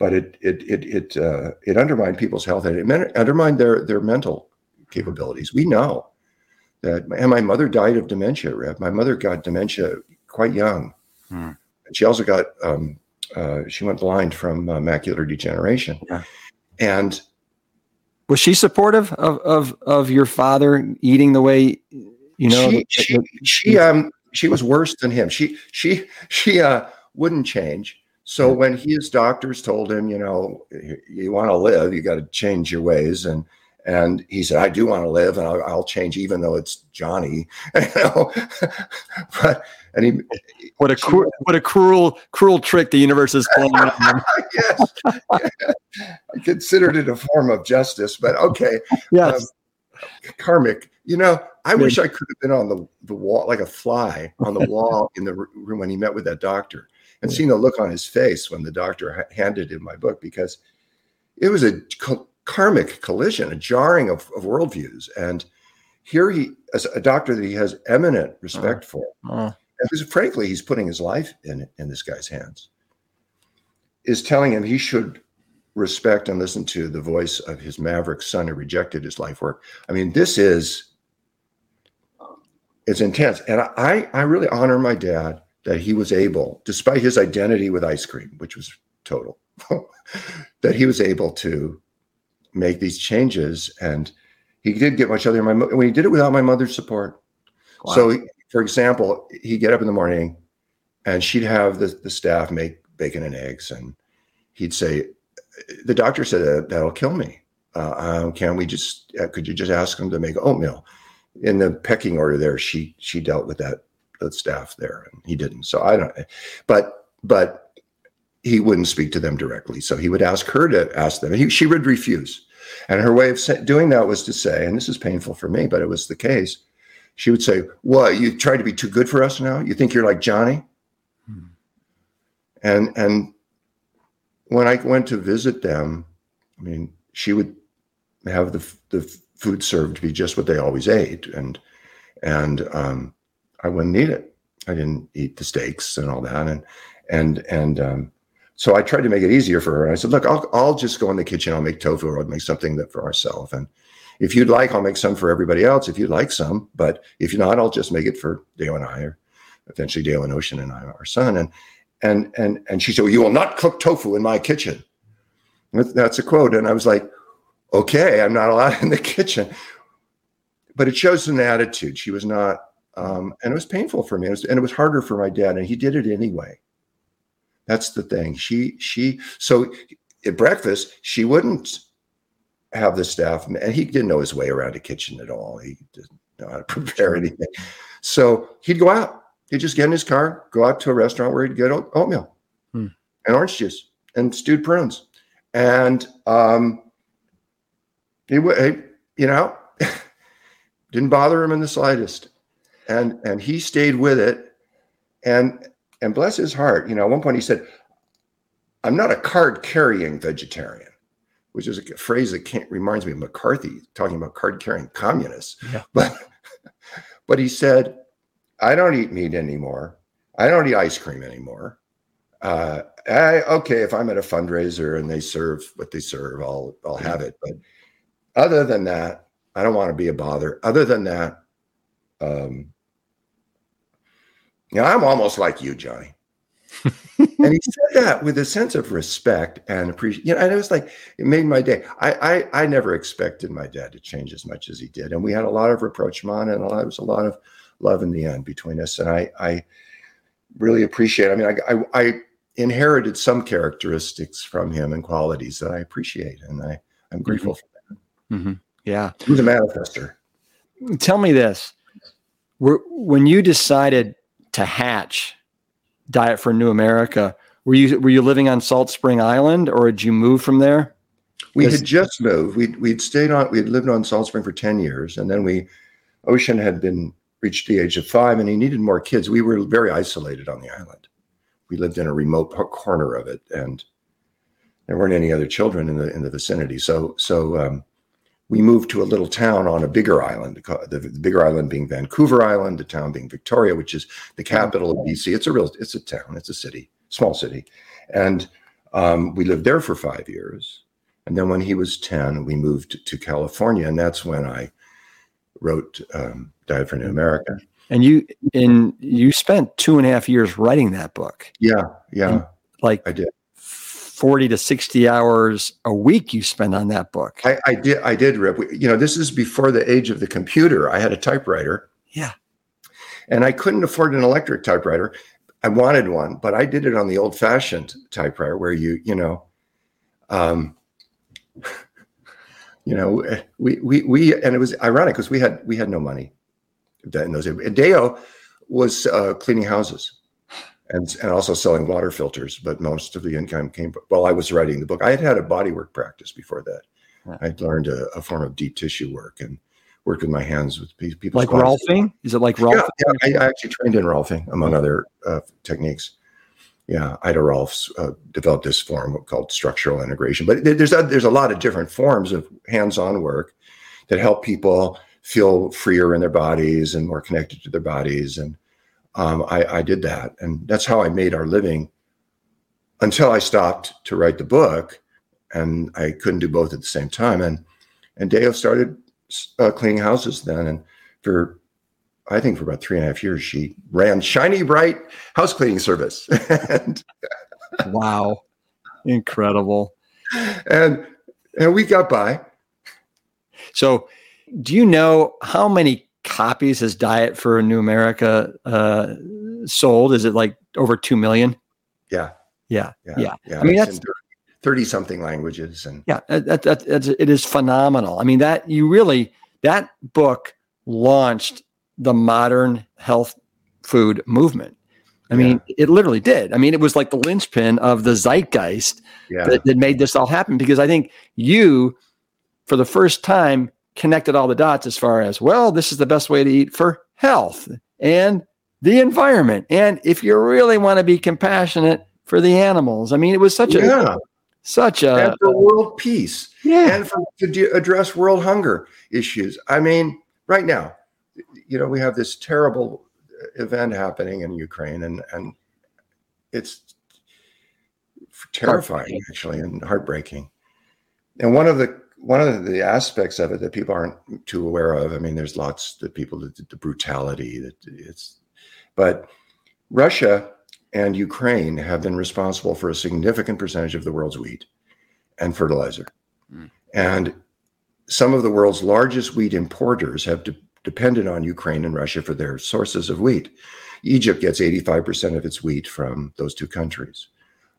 Speaker 2: but it it it it uh, it undermined people's health and it undermined their their mental capabilities we know that and my mother died of dementia Rip. my mother got dementia quite young
Speaker 1: mm.
Speaker 2: she also got um, uh, she went blind from uh, macular degeneration.
Speaker 1: Yeah.
Speaker 2: And
Speaker 1: was she supportive of, of of your father eating the way you know?
Speaker 2: She she, she um she was worse than him. She she she uh, wouldn't change. So when his doctors told him, you know, you want to live, you got to change your ways, and and he said, I do want to live, and I'll, I'll change, even though it's Johnny. you know? but and he
Speaker 1: what a cru- what a cruel cruel trick the universe is playing.
Speaker 2: yes, I considered it a form of justice, but okay.
Speaker 1: Yes.
Speaker 2: Um, karmic. You know, I wish I could have been on the, the wall like a fly on the wall in the room when he met with that doctor and seen the look on his face when the doctor handed him my book because it was a karmic collision, a jarring of, of worldviews. And here he, as a doctor that he has eminent respect uh, for, uh. Because frankly, he's putting his life in in this guy's hands, is telling him he should respect and listen to the voice of his maverick son who rejected his life work. I mean, this is it's intense, and I I really honor my dad that he was able, despite his identity with ice cream, which was total, that he was able to make these changes. And he did get much other my when he did it without my mother's support. Wow. So, for example, he'd get up in the morning, and she'd have the, the staff make bacon and eggs, and he'd say, "The doctor said that, that'll kill me. Uh, um, can we just? Uh, could you just ask him to make oatmeal?" In the pecking order, there, she she dealt with that the staff there, and he didn't. So I don't. But but he wouldn't speak to them directly. So he would ask her to ask them. He, she would refuse. And her way of doing that was to say, and this is painful for me, but it was the case. She would say, "What? You try to be too good for us now? You think you're like Johnny?" Hmm. And and when I went to visit them, I mean, she would have the the food served to be just what they always ate, and and um, I wouldn't eat it. I didn't eat the steaks and all that, and and and um, so I tried to make it easier for her. And I said, look, I'll, I'll just go in the kitchen. I'll make tofu or I'll make something that for ourselves. And if you'd like, I'll make some for everybody else. If you'd like some, but if not, I'll just make it for Deo and I, or eventually Deo and Ocean and I, our son. And, and, and, and she said, well, you will not cook tofu in my kitchen. That's a quote. And I was like, okay, I'm not allowed in the kitchen. But it shows an attitude. She was not, um, and it was painful for me. It was, and it was harder for my dad. And he did it anyway. That's the thing. She she so at breakfast she wouldn't have the staff, and he didn't know his way around a kitchen at all. He didn't know how to prepare anything. So he'd go out. He'd just get in his car, go out to a restaurant where he'd get oatmeal hmm. and orange juice and stewed prunes, and um, he would, you know, didn't bother him in the slightest, and and he stayed with it, and and bless his heart, you know, at one point he said, I'm not a card carrying vegetarian, which is a phrase that can't, reminds me of McCarthy talking about card carrying communists. Yeah. But, but he said, I don't eat meat anymore. I don't eat ice cream anymore. Uh, I, okay, if I'm at a fundraiser and they serve what they serve, I'll I'll have it. But other than that, I don't want to be a bother. Other than that, um, you know, I'm almost like you, Johnny. And he said that with a sense of respect and appreciation. You know, and it was like it made my day. I, I I never expected my dad to change as much as he did, and we had a lot of rapprochement and a lot, was a lot of love in the end between us. And I I really appreciate. I mean, I, I, I inherited some characteristics from him and qualities that I appreciate, and I I'm grateful mm-hmm. for that.
Speaker 1: Mm-hmm. Yeah,
Speaker 2: he's a manifester.
Speaker 1: Tell me this: when you decided to hatch Diet for New America. Were you were you living on Salt Spring Island, or did you move from there?
Speaker 2: We had just moved. We'd we'd stayed on. We'd lived on Salt Spring for ten years, and then we, Ocean had been reached the age of five, and he needed more kids. We were very isolated on the island. We lived in a remote corner of it, and there weren't any other children in the in the vicinity. So so um, we moved to a little town on a bigger island, the, the, bigger island being Vancouver Island, the town being Victoria, which is the capital of BC. It's a real, it's a town, it's a city, small city. And um, we lived there for five years. And then when he was 10, we moved to California. And that's when I wrote um, Diet for New America.
Speaker 1: And you, and you spent two and a half years writing that book.
Speaker 2: Yeah. Yeah. And
Speaker 1: like
Speaker 2: I did
Speaker 1: 40 to 60 hours a week you spend on that book.
Speaker 2: I, I did. I did, Rip. You know, this is before the age of the computer. I had a typewriter.
Speaker 1: Yeah.
Speaker 2: And I couldn't afford an electric typewriter. I wanted one, but I did it on the old fashioned typewriter where you, you know, um, you know, we, we, we, and it was ironic because we had, we had no money in those days. Deo was uh, cleaning houses and, and also selling water filters, but most of the income came while I was writing the book. I had had a bodywork practice before that. I'd learned a, a, form of deep tissue work and worked with my hands with people.
Speaker 1: Like Rolfing? Is it like Rolfing?
Speaker 2: Yeah, yeah, I actually trained in Rolfing, among other uh, techniques. Yeah, Ida Rolfs uh, developed this form called structural integration. But there's a, there's a lot of different forms of hands-on work that help people feel freer in their bodies and more connected to their bodies. And um, I, I did that, and that's how I made our living until I stopped to write the book and I couldn't do both at the same time. And and Deo started uh, cleaning houses then, and for I think for about three and a half years, she ran Shiny Bright house cleaning service. and,
Speaker 1: wow, incredible!
Speaker 2: And and we got by.
Speaker 1: So, do you know how many copies has Diet for a New America uh, sold? Is it like over two million?
Speaker 2: Yeah.
Speaker 1: Yeah. Yeah. yeah.
Speaker 2: yeah. I mean, that's 30 something languages and
Speaker 1: yeah that, that, that, it is phenomenal i mean that you really that book launched the modern health food movement i mean it literally did i mean it was like the linchpin of the zeitgeist yeah. that, that made this all happen because i think you for the first time connected all the dots as far as well this is the best way to eat for health and the environment and if you really want to be compassionate for the animals i mean it was such yeah. a such a
Speaker 2: and for world peace, yeah, and for to address world hunger issues. I mean, right now, you know, we have this terrible event happening in Ukraine, and and it's terrifying actually and heartbreaking. And one of the one of the aspects of it that people aren't too aware of. I mean, there's lots that people the, the brutality that it's, but Russia and Ukraine have been responsible for a significant percentage of the world's wheat and fertilizer. Mm. And some of the world's largest wheat importers have de- depended on Ukraine and Russia for their sources of wheat. Egypt gets 85% of its wheat from those two countries,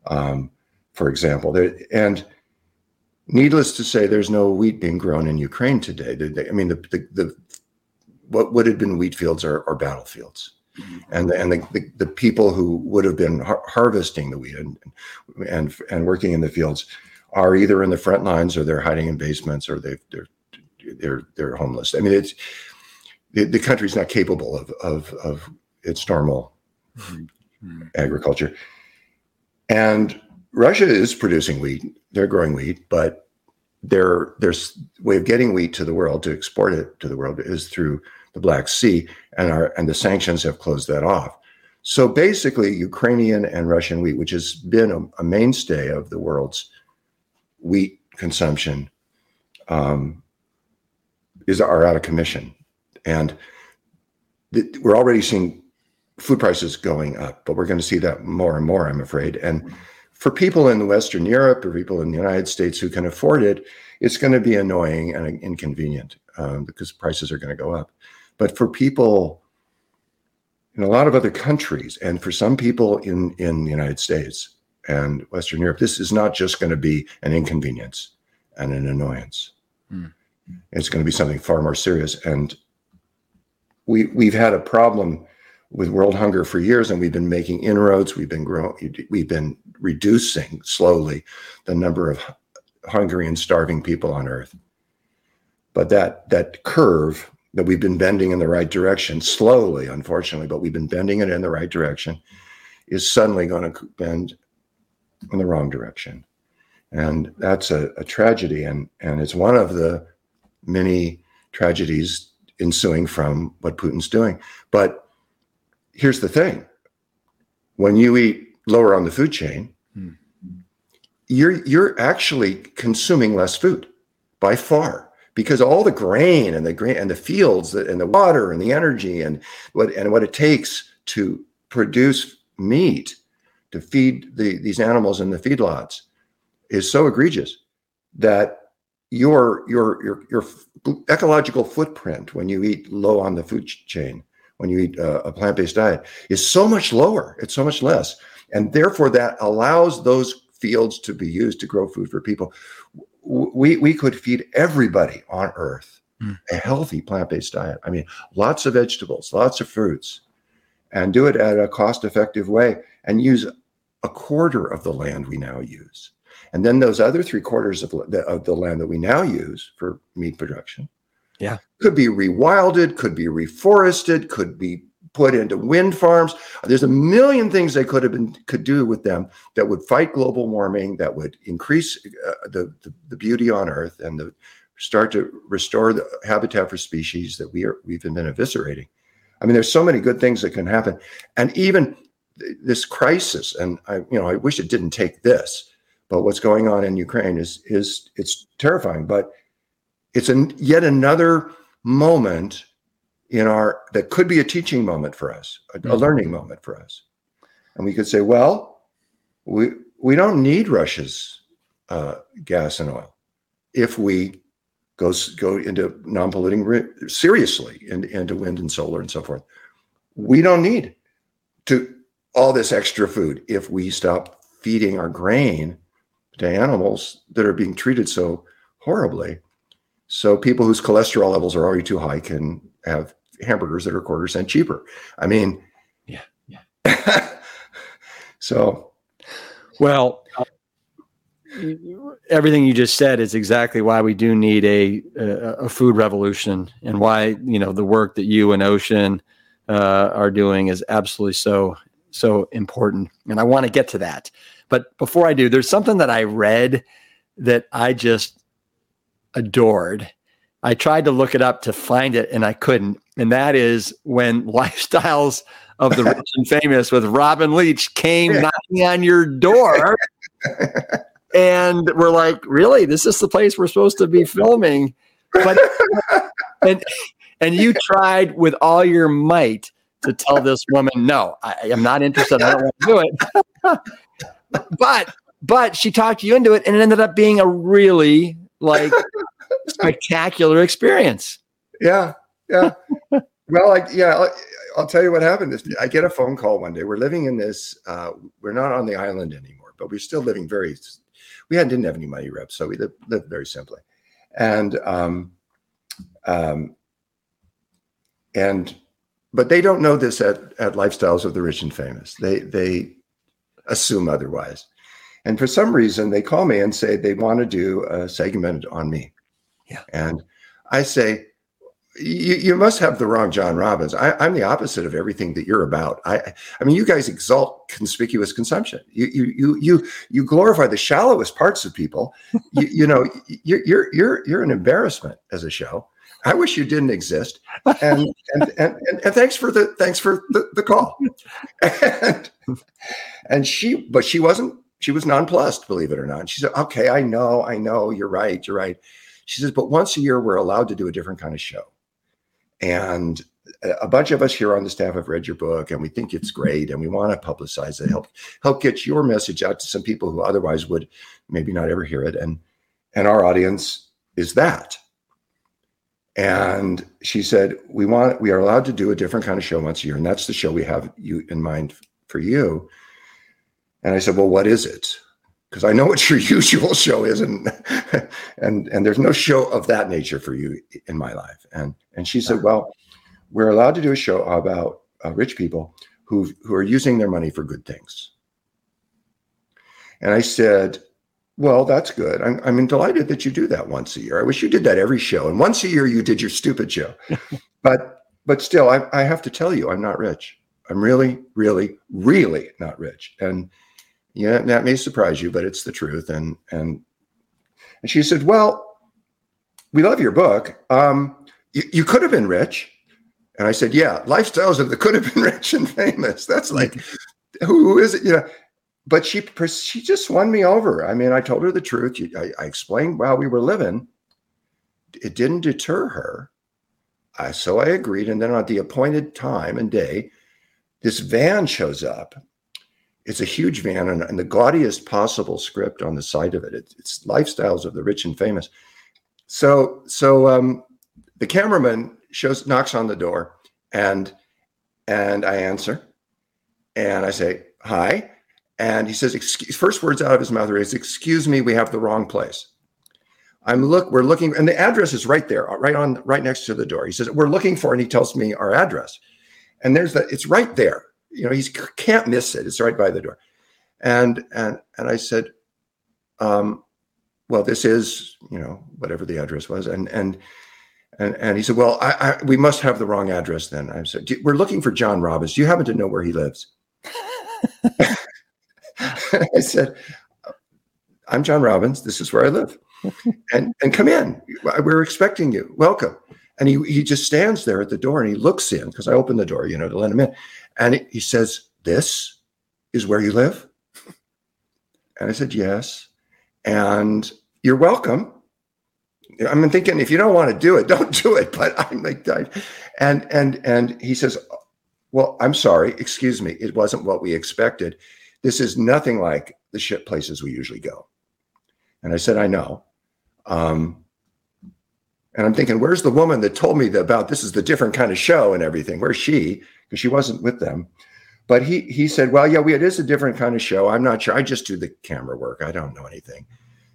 Speaker 2: um, for example. There, and needless to say, there's no wheat being grown in Ukraine today. I mean, the, the, the what would have been wheat fields are, are battlefields and the, and the, the, people who would have been har- harvesting the wheat and, and and working in the fields are either in the front lines or they're hiding in basements or they they're they're they're homeless. I mean, it's the, the country's not capable of of of its normal mm-hmm. agriculture, and Russia is producing wheat. They're growing wheat, but their their way of getting wheat to the world to export it to the world is through the Black Sea, and our and the sanctions have closed that off. So basically, Ukrainian and Russian wheat, which has been a, a mainstay of the world's wheat consumption, um, is are out of commission, and th- we're already seeing food prices going up, but we're going to see that more and more, I'm afraid. And for people in Western Europe or people in the United States who can afford it, it's going to be annoying and inconvenient um, because prices are going to go up. But for people in a lot of other countries, and for some people in, in the United States and Western Europe, this is not just going to be an inconvenience and an annoyance. Mm. It's going to be something far more serious. And we we've had a problem with world hunger for years, and we've been making inroads. We've been growing. We've been reducing slowly the number of hungry and starving people on Earth. But that that curve that we've been bending in the right direction slowly, unfortunately, but we've been bending it in the right direction, is suddenly going to bend in the wrong direction. And that's a, a tragedy. And, and it's one of the many tragedies ensuing from what Putin's doing. But here's the thing when you eat lower on the food chain, hmm. you're, you're actually consuming less food by far because all the grain and the grain and the fields and the water and the energy and what and what it takes to produce meat to feed the, these animals in the feedlots is so egregious that your your your your ecological footprint when you eat low on the food chain when you eat a, a plant-based diet is so much lower. It's so much less, and therefore that allows those fields to be used to grow food for people. We we could feed everybody on Earth mm. a healthy plant-based diet. I mean, lots of vegetables, lots of fruits, and do it at a cost-effective way, and use a quarter of the land we now use. And then those other three quarters of the, of the land that we now use for meat production,
Speaker 1: yeah,
Speaker 2: could be rewilded, could be reforested, could be put into wind farms. There's a million things they could have been could do with them that would fight global warming, that would increase uh, the, the, the beauty on Earth, and the, start to restore the habitat for species that we are we've been eviscerating. I mean, there's so many good things that can happen, and even this crisis. And I, you know, I wish it didn't take this, but what's going on in Ukraine is is it's terrifying. But it's an, yet another moment in our that could be a teaching moment for us, a, mm-hmm. a learning moment for us, and we could say, well, we we don't need Russia's uh, gas and oil if we go go into non-polluting seriously and into wind and solar and so forth. We don't need to all this extra food if we stop feeding our grain to animals that are being treated so horribly. So people whose cholesterol levels are already too high can have hamburgers that are a quarter cent cheaper. I mean,
Speaker 1: yeah, yeah.
Speaker 2: so,
Speaker 1: well, everything you just said is exactly why we do need a, a, a food revolution, and why you know the work that you and Ocean uh, are doing is absolutely so so important. And I want to get to that, but before I do, there's something that I read that I just adored. I tried to look it up to find it and I couldn't. And that is when Lifestyles of the Rich and Famous with Robin Leach came knocking on your door. and we're like, really? This is the place we're supposed to be filming. But and and you tried with all your might to tell this woman, no, I am not interested. I don't want to do it. but but she talked you into it and it ended up being a really like spectacular experience.
Speaker 2: Yeah. Yeah. well, like, yeah, I'll, I'll, tell you what happened. I get a phone call one day. We're living in this, uh, we're not on the island anymore, but we're still living very, we had, didn't have any money reps. So we lived, lived very simply. And, um, um, and, but they don't know this at, at lifestyles of the rich and famous. They, they assume otherwise. And for some reason, they call me and say they want to do a segment on me.
Speaker 1: Yeah.
Speaker 2: And I say, you, you must have the wrong John Robbins. I, am the opposite of everything that you're about. I, I mean, you guys exalt conspicuous consumption. You, you, you, you, you glorify the shallowest parts of people. you, you know, you're, you're, you're, you're an embarrassment as a show. I wish you didn't exist. And, and, and, and, and, thanks for the, thanks for the, the call. And, and she, but she wasn't, she was nonplussed, believe it or not. She said, okay, I know, I know, you're right, you're right. She says, but once a year, we're allowed to do a different kind of show. And a bunch of us here on the staff have read your book and we think it's mm-hmm. great and we want to publicize it, help help get your message out to some people who otherwise would maybe not ever hear it. And and our audience is that. And she said, We want we are allowed to do a different kind of show once a year. And that's the show we have you in mind for you. And I said, Well, what is it? Because I know what your usual show is, and and and there's no show of that nature for you in my life. And and she said, well, we're allowed to do a show about uh, rich people who who are using their money for good things. And I said, well, that's good. I'm, I'm delighted that you do that once a year. I wish you did that every show. And once a year, you did your stupid show. but but still, I, I have to tell you, I'm not rich. I'm really, really, really not rich. And yeah, that may surprise you, but it's the truth. And and and she said, "Well, we love your book. Um, you, you could have been rich." And I said, "Yeah, lifestyles of the could have been rich and famous. That's like, who, is it? You know." But she she just won me over. I mean, I told her the truth. I, I explained while we were living. It didn't deter her. I, so I agreed. And then at the appointed time and day, this van shows up it's a huge van and, and, the gaudiest possible script on the side of it. it. It's lifestyles of the rich and famous. So so um, the cameraman shows knocks on the door and And I answer, and I say, Hi. And he says, Excuse, first words out of his mouth is, Excuse me, we have the wrong place. I'm look, we're looking, and the address is right there, right on, right next to the door. He says, We're looking for, and he tells me our address. And there's that, it's right there. You know, he can't miss it. It's right by the door. And and and I said, um, well, this is, you know, whatever the address was. And and and, and he said, well, I, I, we must have the wrong address then. I said, we're looking for John Robbins. Do you happen to know where he lives? I said, I'm John Robbins. This is where I live. and and come in. We're expecting you. Welcome. And he, he just stands there at the door and he looks in because I opened the door, you know, to let him in. And he says, This is where you live? And I said, Yes. And you're welcome. I'm thinking if you don't want to do it, don't do it. But I'm like, and and and he says, "Well, I'm sorry, excuse me, it wasn't what we expected. This is nothing like the shit places we usually go." And I said, "I know." Um, and I'm thinking, where's the woman that told me about this is the different kind of show and everything? Where's she? Because she wasn't with them. But he he said, well, yeah, we, it is a different kind of show. I'm not sure. I just do the camera work. I don't know anything.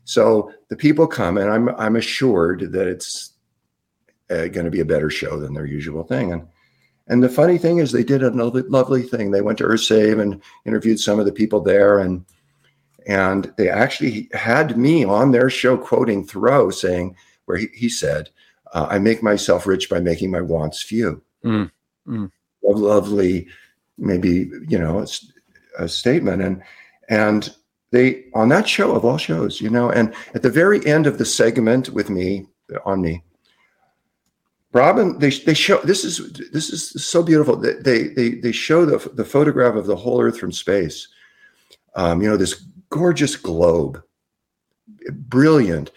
Speaker 2: So the people come, and I'm I'm assured that it's uh, going to be a better show than their usual thing. And and the funny thing is, they did a lovely, lovely thing. They went to EarthSave and interviewed some of the people there, and and they actually had me on their show quoting Thoreau, saying where he, he said, uh, "I make myself rich by making my wants few." Mm, mm. Lovely, maybe you know, it's a statement, and and they on that show of all shows, you know, and at the very end of the segment with me on me, Robin, they they show this is this is so beautiful. They they they show the the photograph of the whole Earth from space. Um, you know this gorgeous globe, brilliant.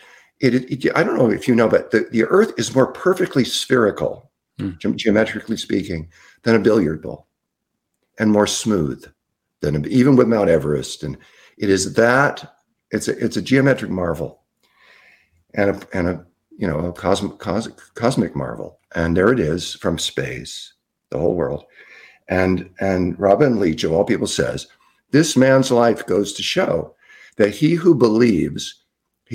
Speaker 2: It, it, I don't know if you know, but the, the Earth is more perfectly spherical, mm. ge- geometrically speaking, than a billiard ball, and more smooth than a, even with Mount Everest and it is that it's a it's a geometric marvel, and a and a you know a cosmic cosmic cosmic marvel. And there it is from space, the whole world. And and Robin Leach of all people says, this man's life goes to show that he who believes,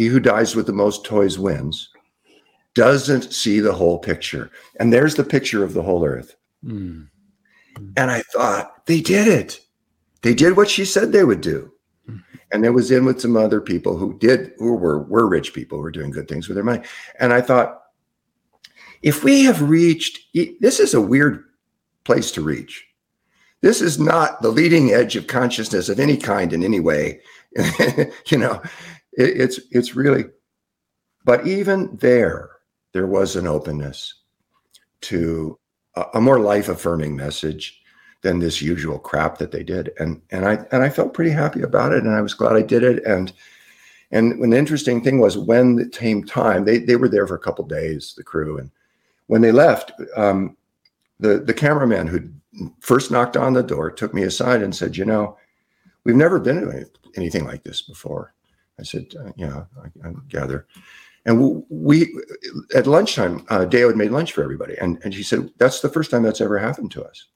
Speaker 2: he who dies with the most toys wins, doesn't see the whole picture. And there's the picture of the whole earth. Mm. And I thought, they did it. They did what she said they would do and it was in with some other people who did who were were rich people who were doing good things with their money and i thought if we have reached this is a weird place to reach this is not the leading edge of consciousness of any kind in any way you know it, it's it's really but even there there was an openness to a, a more life affirming message than this usual crap that they did. And and I and I felt pretty happy about it, and I was glad I did it. And and an interesting thing was when it came time, they they were there for a couple days, the crew, and when they left, um, the the cameraman who first knocked on the door took me aside and said, "You know, we've never been to anything like this before." I said, uh, "Yeah, I, I gather." And we, at lunchtime, uh, Deo had made lunch for everybody, and and she said, "That's the first time that's ever happened to us."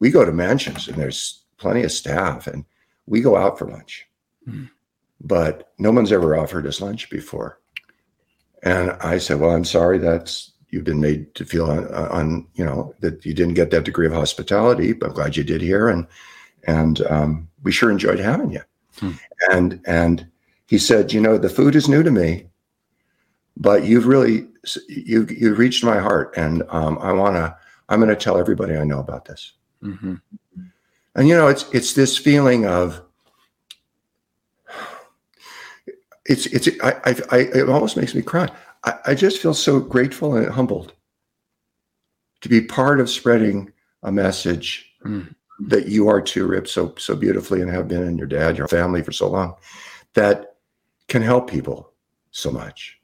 Speaker 2: we go to mansions and there's plenty of staff and we go out for lunch. Mm. But no one's ever offered us lunch before. And I said, well, I'm sorry that's you've been made to feel on, on you know that you didn't get that degree of hospitality, but I'm glad you did here. And and um, we sure enjoyed having you. Hmm. And and he said, you know, the food is new to me, but you've really you you reached my heart, and um, I want to. I'm going to tell everybody I know about this. Mm-hmm. And you know, it's it's this feeling of it's it's I, I, I it almost makes me cry. I, I just feel so grateful and humbled to be part of spreading a message mm. that you are too, Rip, so so beautifully and have been, in your dad, your family for so long, that can help people so much.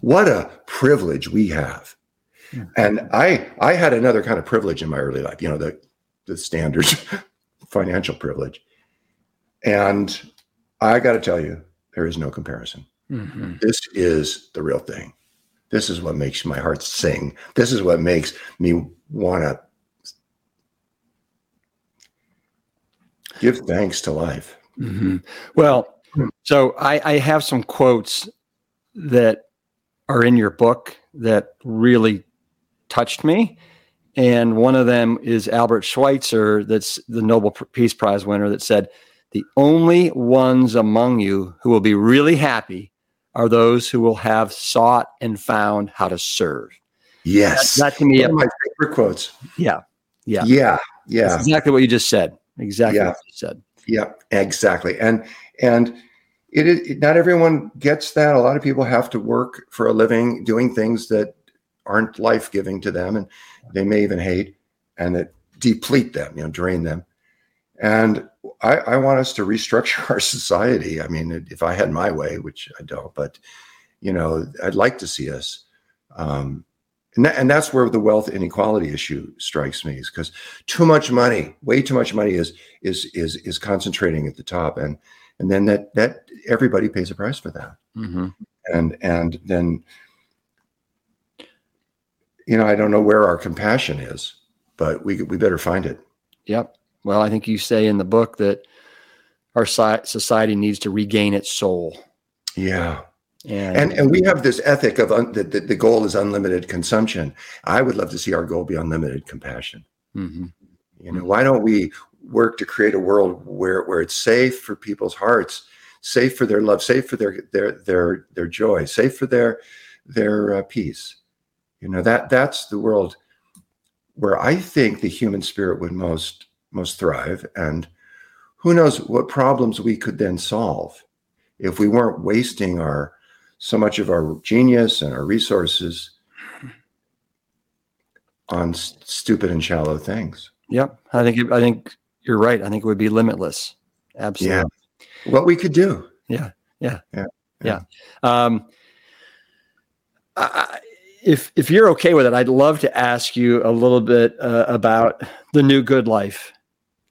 Speaker 2: What a privilege we have. Mm. And I I had another kind of privilege in my early life. You know, the the standard financial privilege. And I got to tell you, there is no comparison. Mm-hmm. This is the real thing. This is what makes my heart sing. This is what makes me want to Give thanks to life.
Speaker 1: Mm-hmm. Well, Hmm. so I, I have some quotes that are in your book that really touched me. And one of them is Albert Schweitzer, that's the Nobel Peace Prize winner, that said, The only ones among you who will be really happy are those who will have sought and found how to serve.
Speaker 2: Yes.
Speaker 1: That, that to me,
Speaker 2: one of my favorite quotes.
Speaker 1: Yeah. Yeah.
Speaker 2: Yeah. Yeah.
Speaker 1: That's exactly what you just said. Exactly
Speaker 2: Yeah.
Speaker 1: what you said.
Speaker 2: Yeah, exactly. And and it not everyone gets that. A lot of people have to work for a living doing things that aren't life giving to them, and they may even hate and that deplete them, you know, drain them. And I, I want us to restructure our society. I mean, if I had my way, which I don't, but you know, I'd like to see us. Um, and, that, and that's where the wealth inequality issue strikes me, is because too much money, way too much money, is is is is concentrating at the top, and and then that that everybody pays a price for that,
Speaker 1: Mm-hmm.
Speaker 2: and and then you know I don't know where our compassion is, but we we better find it.
Speaker 1: Yep. Well, I think you say in the book that our society needs to regain its soul.
Speaker 2: Yeah,
Speaker 1: And,
Speaker 2: and and we have this ethic of un, that the, the goal is unlimited consumption. I would love to see our goal be unlimited compassion.
Speaker 1: Mhm.
Speaker 2: You know, why don't we work to create a world where where it's safe for people's hearts, safe for their love, safe for their their their their joy, safe for their their uh, peace. You know that that's the world where I think the human spirit would most most thrive, and who knows what problems we could then solve if we weren't wasting our so much of our genius and our resources on s- stupid and shallow things.
Speaker 1: Yep. I think I think you're right. I think it would be limitless. Absolutely.
Speaker 2: What we could do. Yeah. Yeah. Yeah. Yeah.
Speaker 1: Um, I, if if you're okay with it, I'd love to ask you a little bit uh, about the new good life,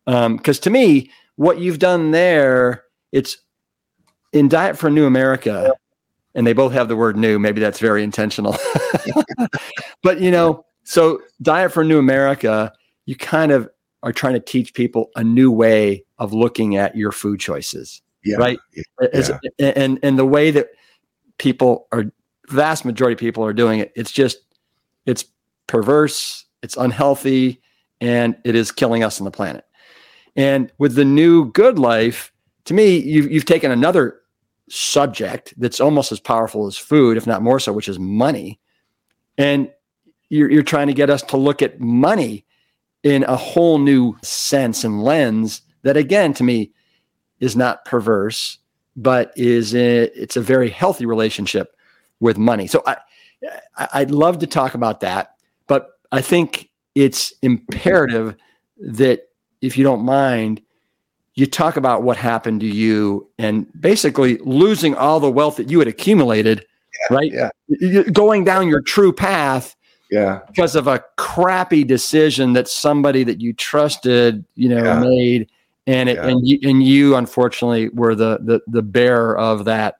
Speaker 1: because to me, what you've done there, it's in Diet for a New America, and they both have the word "new." Maybe that's very intentional, but you know, so Diet for a New America, you kind of are trying to teach people a new way of looking at your food choices
Speaker 2: Yeah.
Speaker 1: Right. as, and and the way that people are vast majority of people are doing it it's just it's perverse it's unhealthy and it is killing us on the planet and with the new good life to me you've, you've taken another subject that's almost as powerful as food if not more so which is money and you're, you're trying to get us to look at money in a whole new sense and lens that again to me is not perverse but is a, it's a very healthy relationship with money. So I, I'd love to talk about that, but I think it's imperative that if you don't mind, you talk about what happened to you and basically losing all the wealth that you had accumulated, right?
Speaker 2: Yeah.
Speaker 1: Going down your true path
Speaker 2: Yeah.
Speaker 1: because of a crappy decision that somebody that you trusted, you know,
Speaker 2: Yeah.
Speaker 1: made, and it
Speaker 2: Yeah.
Speaker 1: and you and you unfortunately were the the the bearer of that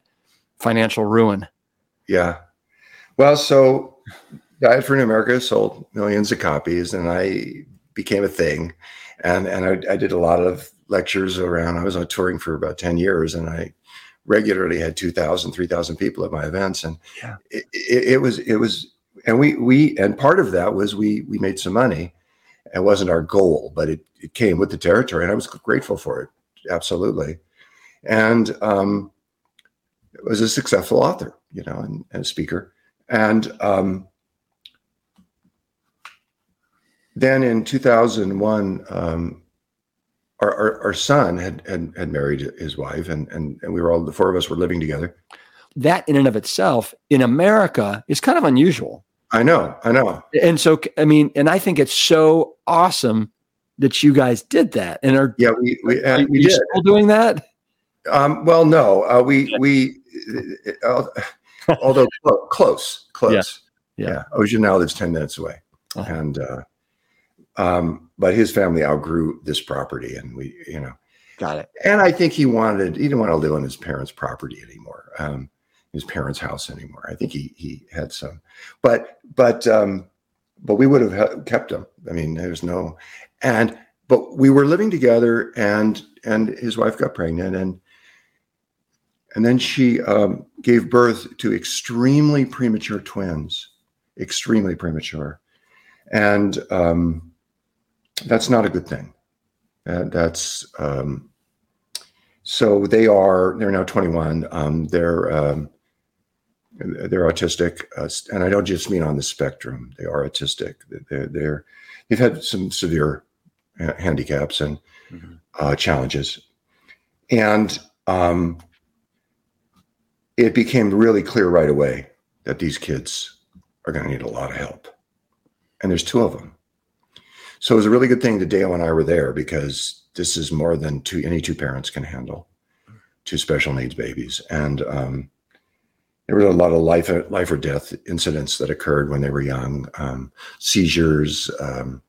Speaker 1: financial ruin.
Speaker 2: Yeah. Well, so Diet for New America sold millions of copies and I became a thing. And and I, I did a lot of lectures around. I was on touring for about 10 years and I regularly had 2,000, 3,000 people at my events. And
Speaker 1: Yeah.
Speaker 2: it, it, it was, it was, and we, we, and part of that was we, we made some money. It wasn't our goal, but it, it came with the territory and I was grateful for it. Absolutely. And, um, was a successful author, you know, and, and a speaker. And um, then in 2001, um, our, our, our son had, had had married his wife, and, and and we were all the four of us were living together.
Speaker 1: That in and of itself in America is kind of unusual.
Speaker 2: I know, I know.
Speaker 1: And so I mean, and I think it's so awesome that you guys did that and are,
Speaker 2: Yeah, we we,
Speaker 1: are
Speaker 2: uh, we
Speaker 1: you
Speaker 2: did.
Speaker 1: still doing that?
Speaker 2: Um, well, no, uh, we we uh, although clo- close, close.
Speaker 1: Yeah.
Speaker 2: yeah. Ocean now lives ten minutes away,
Speaker 1: Uh-huh.
Speaker 2: and uh, um, but his family outgrew this property, and we, you know,
Speaker 1: Got it.
Speaker 2: and I think he wanted he didn't want to live on his parents' property anymore, um, his parents' house anymore. I think he he had some, but but um, but we would have kept him. I mean, there's no, and but we were living together, and and his wife got pregnant, and and then she um, gave birth to extremely premature twins, extremely premature, and um, that's not a good thing. Uh, that's um, so they are they're now 21. Um, they're um, they're autistic, uh, and I don't just mean on the spectrum. They are autistic. They're, they're they've had some severe handicaps and mm-hmm. uh, challenges, and um, it became really clear right away that these kids are going to need a lot of help, and there's two of them. So it was a really good thing that Dale and I were there because this is more than two any two parents can handle, two special needs babies, and um, there were a lot of life life or death incidents that occurred when they were young, um, seizures, um,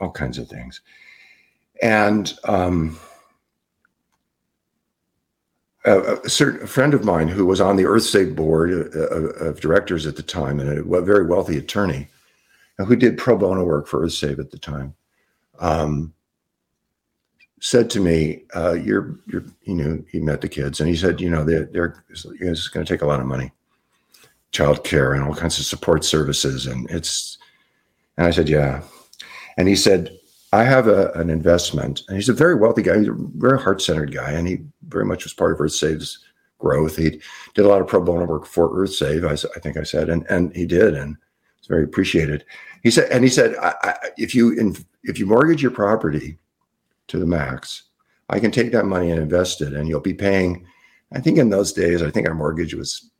Speaker 2: all kinds of things, and um, a, a, certain a friend of mine who was on the EarthSave board of, uh, of directors at the time and a very wealthy attorney who did pro bono work for EarthSave at the time. Um, said to me, uh, "You're, you're, you know, he met the kids, and he said, you know, they're, they're it's going to take a lot of money, child care, and all kinds of support services, and it's." And I said, "Yeah," and he said, "I have a, an investment," and he's a very wealthy guy, he's a very heart centered guy, and he very much was part of EarthSave's growth. He did a lot of pro bono work for EarthSave, I, I think I said, and and he did, and it's very appreciated. He said, and he said, I, I, if you if you mortgage your property." To the max. I can take that money and invest it, and you'll be paying. I think in those days, I think our mortgage was.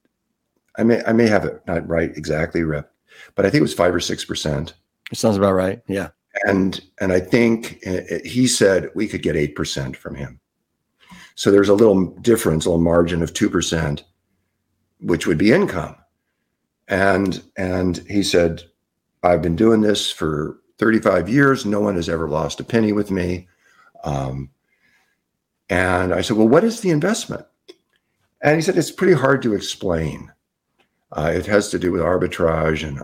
Speaker 2: I may I may have it not right exactly, Rip, but I think it was five or six percent.
Speaker 1: It sounds about right. Yeah.
Speaker 2: And and I think eh, eh, he said we could get eight percent from him. So there's a little difference, a little margin of two percent, which would be income. And and he said, I've been doing this for 35 years. No one has ever lost a penny with me. Um, and I said, Well, what is the investment? And he said, It's pretty hard to explain. Uh, it has to do with arbitrage. And,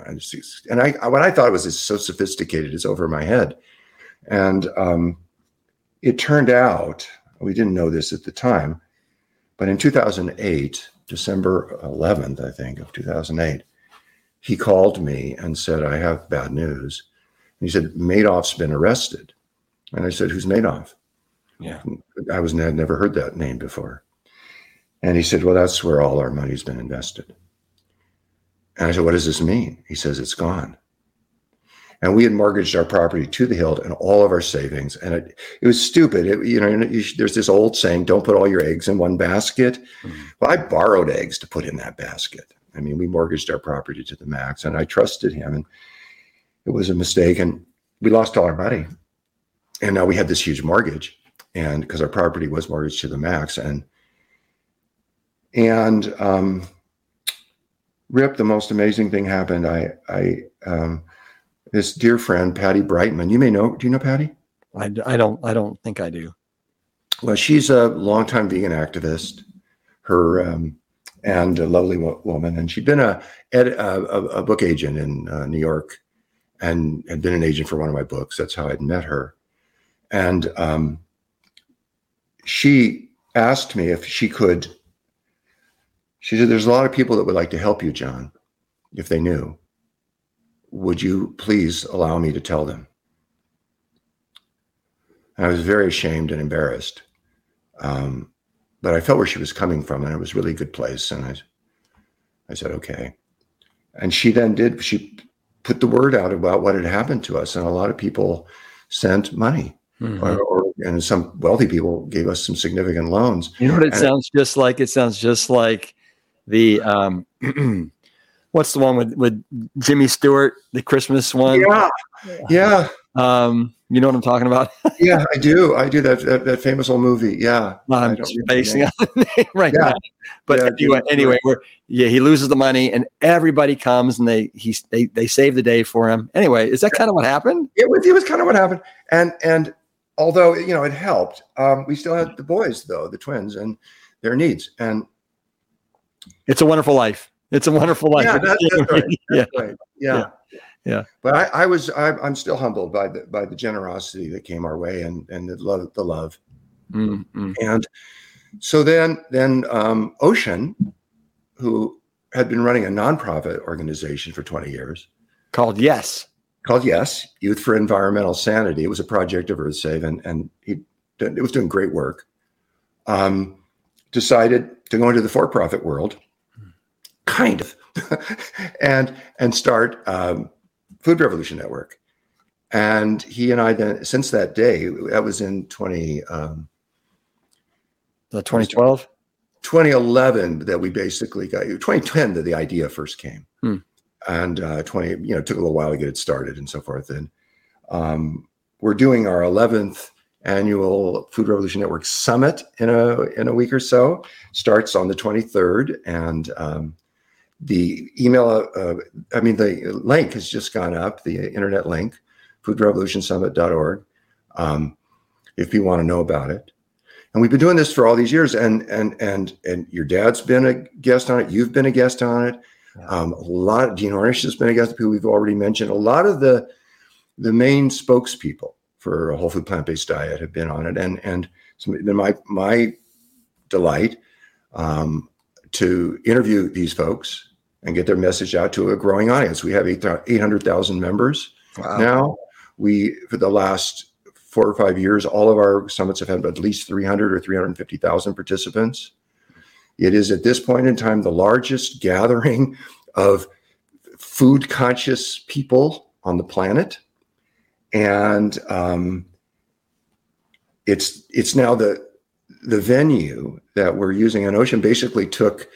Speaker 2: and I, what I thought was so sophisticated, it's over my head. And um, it turned out, we didn't know this at the time, but in 2008, December 11th, I think, of 2008, he called me and said, I have bad news. And he said, Madoff's been arrested. And I said, Who's Madoff?
Speaker 1: Yeah.
Speaker 2: I was had never heard that name before. And he said, Well, that's where all our money's been invested. And I said, What does this mean? He says, It's gone. And we had mortgaged our property to the hilt and all of our savings. And it, it was stupid. It, you know, you, there's this old saying, don't put all your eggs in one basket. Mm-hmm. Well, I borrowed eggs to put in that basket. I mean, we mortgaged our property to the max and I trusted him. And it was a mistake. And we lost all our money and now we had this huge mortgage and because our property was mortgaged to the max and and um, rip the most amazing thing happened. I i um, this dear friend Patti Breitman you may know do you know Patti?
Speaker 1: I, I don't i don't think i do.
Speaker 2: Well she's a longtime vegan activist. Her um, and a lovely woman and she'd been a, a, a book agent in uh, new york and had been an agent for one of my books. That's how i'd met her and um, she asked me if she could. She said, There's a lot of people that would like to help you, John, if they knew. Would you please allow me to tell them? And I was very ashamed and embarrassed. Um, but I felt where she was coming from, and it was really good place. And I, I said, okay. And she then did, she put the word out about what had happened to us. And a lot of people sent money Mm-hmm. Or, or, and some wealthy people gave us some significant loans.
Speaker 1: You know what it and sounds just like? It sounds just like the um, what's the one with with Jimmy Stewart, the Christmas one?
Speaker 2: Yeah, yeah.
Speaker 1: Um, you know what I'm talking about?
Speaker 2: yeah, I do. I do that that, that famous old movie. Yeah,
Speaker 1: I'm on the name right yeah. now. But yeah, anyway, anyway, we're yeah, he loses the money, and everybody comes and they he they they save the day for him. Anyway, is that kind of what happened?
Speaker 2: It was it was kind of what happened, and and although you know it helped, um, we still had the boys though, the twins, and their needs. And
Speaker 1: it's a wonderful life. It's a wonderful life.
Speaker 2: Yeah, that's, that's right. That's
Speaker 1: yeah.
Speaker 2: right. Yeah. yeah.
Speaker 1: yeah.
Speaker 2: But I, I was I, I'm still humbled by the by the generosity that came our way and and the love the love.
Speaker 1: Mm-hmm.
Speaker 2: And so then then um, Ocean, who had been running a nonprofit organization for 20 years
Speaker 1: Called Yes.
Speaker 2: Called Yes Youth for Environmental Sanity. It was a project of EarthSave, and and he it was doing great work. Um, decided to go into the for-profit world, kind of, and and start um, Food Revolution Network. And he and I then, since that day, that was in 20, um,
Speaker 1: The 2012.
Speaker 2: 2011 that we basically got you 2010 that the idea first came
Speaker 1: Hmm.
Speaker 2: And uh, 20 you know took a little while to get it started and so forth. And um, we're doing our 11th annual food revolution network summit in a in a week or so. Starts on the 23rd and um, the email uh, i mean the link has just gone up the internet link foodrevolutionsummit.org um, if you want to know about it. And we've been doing this for all these years and and and and your dad's been a guest on it you've been a guest on it. Um, a lot of dean Ornish has been a guest who we've already mentioned. A lot of the the main spokespeople for a whole food plant-based diet have been on it. And and it's been my my delight um, to interview these folks and get their message out to a growing audience. We have 800000 members
Speaker 1: Wow.
Speaker 2: now. We for the last four or five years all of our summits have had at least 300 or 350000 participants it is at this point in time the largest gathering of food conscious people on the planet. And um, it's it's now the the venue that we're using. And ocean basically took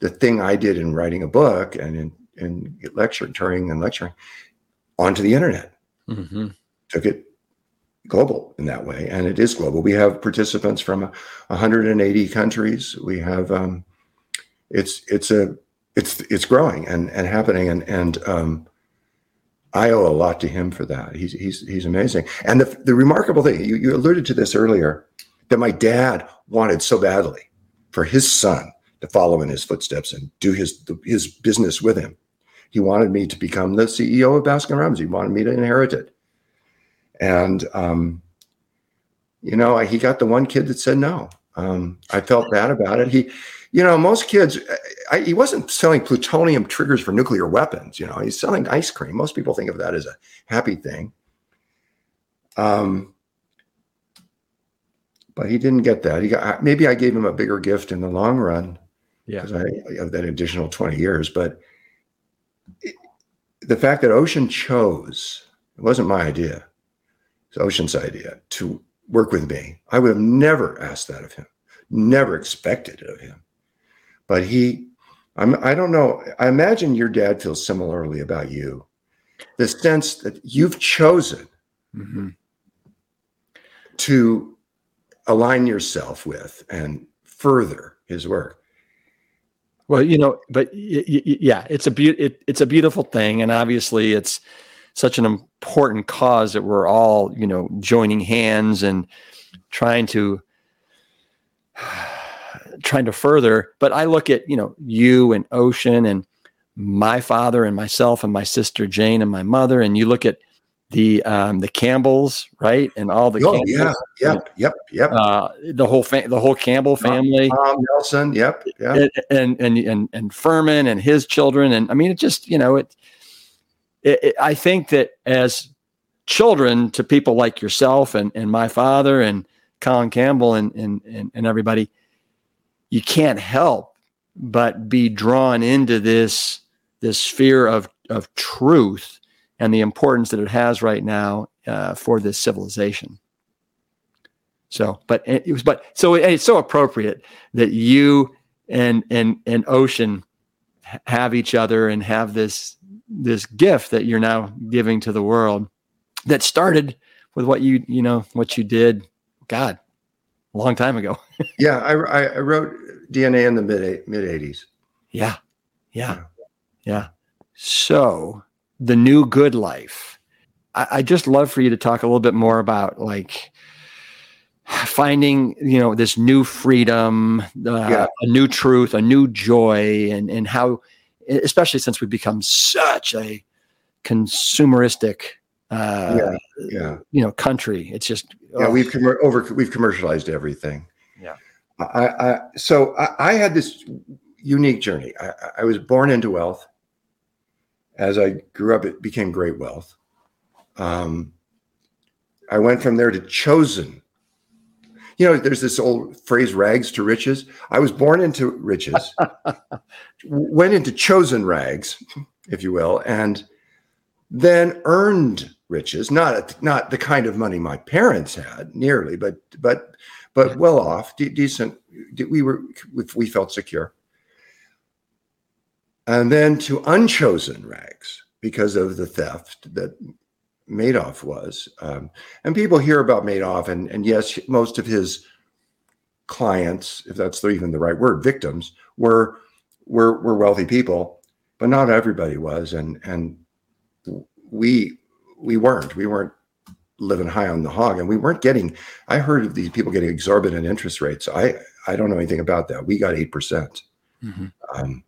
Speaker 2: the thing i did in writing a book and in, in lecturing touring and lecturing onto the internet.
Speaker 1: Hmm
Speaker 2: took it global in that way and it is global. We have participants from 180 countries. We have um it's it's a it's it's growing and and happening and and um i owe a lot to him for that. He's he's he's amazing. And the the remarkable thing you, you alluded to this earlier that my dad wanted so badly for his son to follow in his footsteps and do his his business with him. He wanted me to become the ceo of baskin robbins. He wanted me to inherit it and um, you know he got the one kid that said no. Um, i felt bad about it. He you know most kids I, he wasn't selling plutonium triggers for nuclear weapons you know he's selling ice cream. Most people think of that as a happy thing. Um, but he didn't get that. He got maybe i gave him a bigger gift in the long run
Speaker 1: Yeah.
Speaker 2: I have that additional 20 years. But it, the fact that Ocean chose, it wasn't my idea, Ocean's idea to work with me. I would have never asked that of him, never expected it of him. But he, I'm, I don't know, I imagine your dad feels similarly about you. The sense that you've chosen
Speaker 1: hmm
Speaker 2: to align yourself with and further his work.
Speaker 1: Well, you know, but y- y- yeah, it's a be- it, it's a beautiful thing, and obviously, it's such an important cause that we're all, you know, joining hands and trying to trying to further. But I look at you know you and Ocean and my father and myself and my sister Jane and my mother, and you look at the um, the Campbells, right, and all the
Speaker 2: Oh,
Speaker 1: Campbells,
Speaker 2: yeah, yep, yep, yep.
Speaker 1: uh, the whole fa- the whole Campbell family
Speaker 2: Tom Nelson, yep,
Speaker 1: and, and and and and Fuhrman and his children, and I mean, it just you know it, it, it. I think that as children to people like yourself and and my father and Colin Campbell and and and, and everybody, you can't help but be drawn into this this sphere of of truth and the importance that it has right now uh, for this civilization. So, but it was, but so it- it's so appropriate that you and and and Ocean have each other and have this this gift that you're now giving to the world that started with what you you know what you did god a long time ago
Speaker 2: Yeah, I, I, wrote DNA in the mid mid eighties.
Speaker 1: yeah yeah yeah so the new good life I, I just love for you to talk a little bit more about like finding you know this new freedom uh,
Speaker 2: Yeah.
Speaker 1: a new truth a new joy and and how especially since we've become such a consumeristic uh,
Speaker 2: yeah, yeah.
Speaker 1: you know country. It's just
Speaker 2: yeah.
Speaker 1: oh,
Speaker 2: We've commer over we've commercialized everything.
Speaker 1: Yeah.
Speaker 2: I, I so I, I had this unique journey. I, I was born into wealth. As I grew up, it became great wealth. Um, I went from there to chosen. You know, there's this old phrase, rags to riches. I was born into riches, went into chosen rags, if you will, and then earned riches, not not the kind of money my parents had nearly, but but but well off, de- decent. We were we felt secure, and then to unchosen rags because of the theft that Madoff was. Um, and people hear about Madoff, and and yes, most of his clients, if that's even the right word, victims were were were wealthy people, but not everybody was, and and we we weren't. We weren't living high on the hog, and we weren't getting. I heard of these people getting exorbitant interest rates. I I don't know anything about that. We got eight percent. Mm-hmm. Um,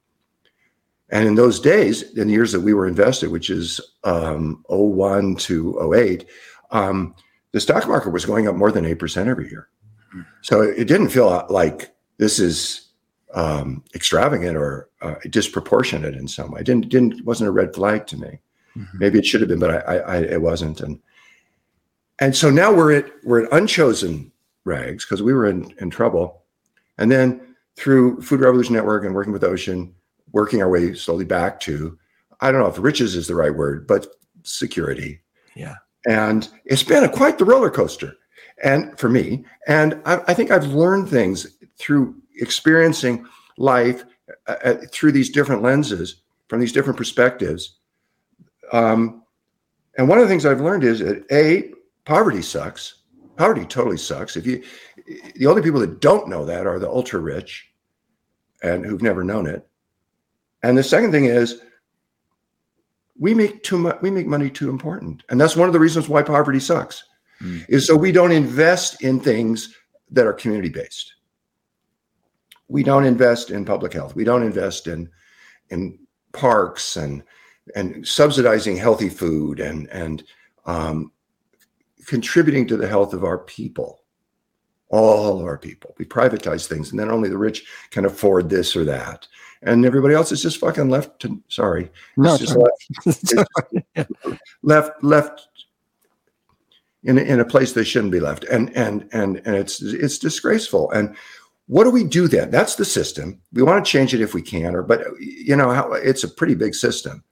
Speaker 2: and in those days, in the years that we were invested, which is um, 01 to 08, um, the stock market was going up more than 8% every year. Mm-hmm. So it didn't feel like this is um, extravagant or uh, disproportionate in some way. It didn't, didn't, wasn't a red flag to me. Mm-hmm. Maybe it should have been, but I, I, it wasn't. And and so now we're at we're at unchosen rags because we were in, in trouble. And then through Food Revolution Network and working with Ocean, working our way slowly back to I don't know if riches is the right word, but security.
Speaker 1: Yeah.
Speaker 2: And it's been a, quite the roller coaster, and for me, and I, I think I've learned things through experiencing life uh, uh through these different lenses, from these different perspectives, um, and one of the things I've learned is that a poverty sucks. Poverty totally sucks. If you, the only people that don't know that are the ultra rich, and who've never known it. And the second thing is, we make too much. We make money too important, and that's one of the reasons why poverty sucks. Mm. Is so we don't invest in things that are community based. We don't invest in public health. We don't invest in in parks and and subsidizing healthy food and and um, contributing to the health of our people, all of our people. We privatize things, and then only the rich can afford this or that, and everybody else is just fucking left to. Sorry,
Speaker 1: no,
Speaker 2: just left, left left in in a place they shouldn't be left, and and and and it's it's disgraceful and what do we do then that's the system we want to change it if we can or but you know how it's a pretty big system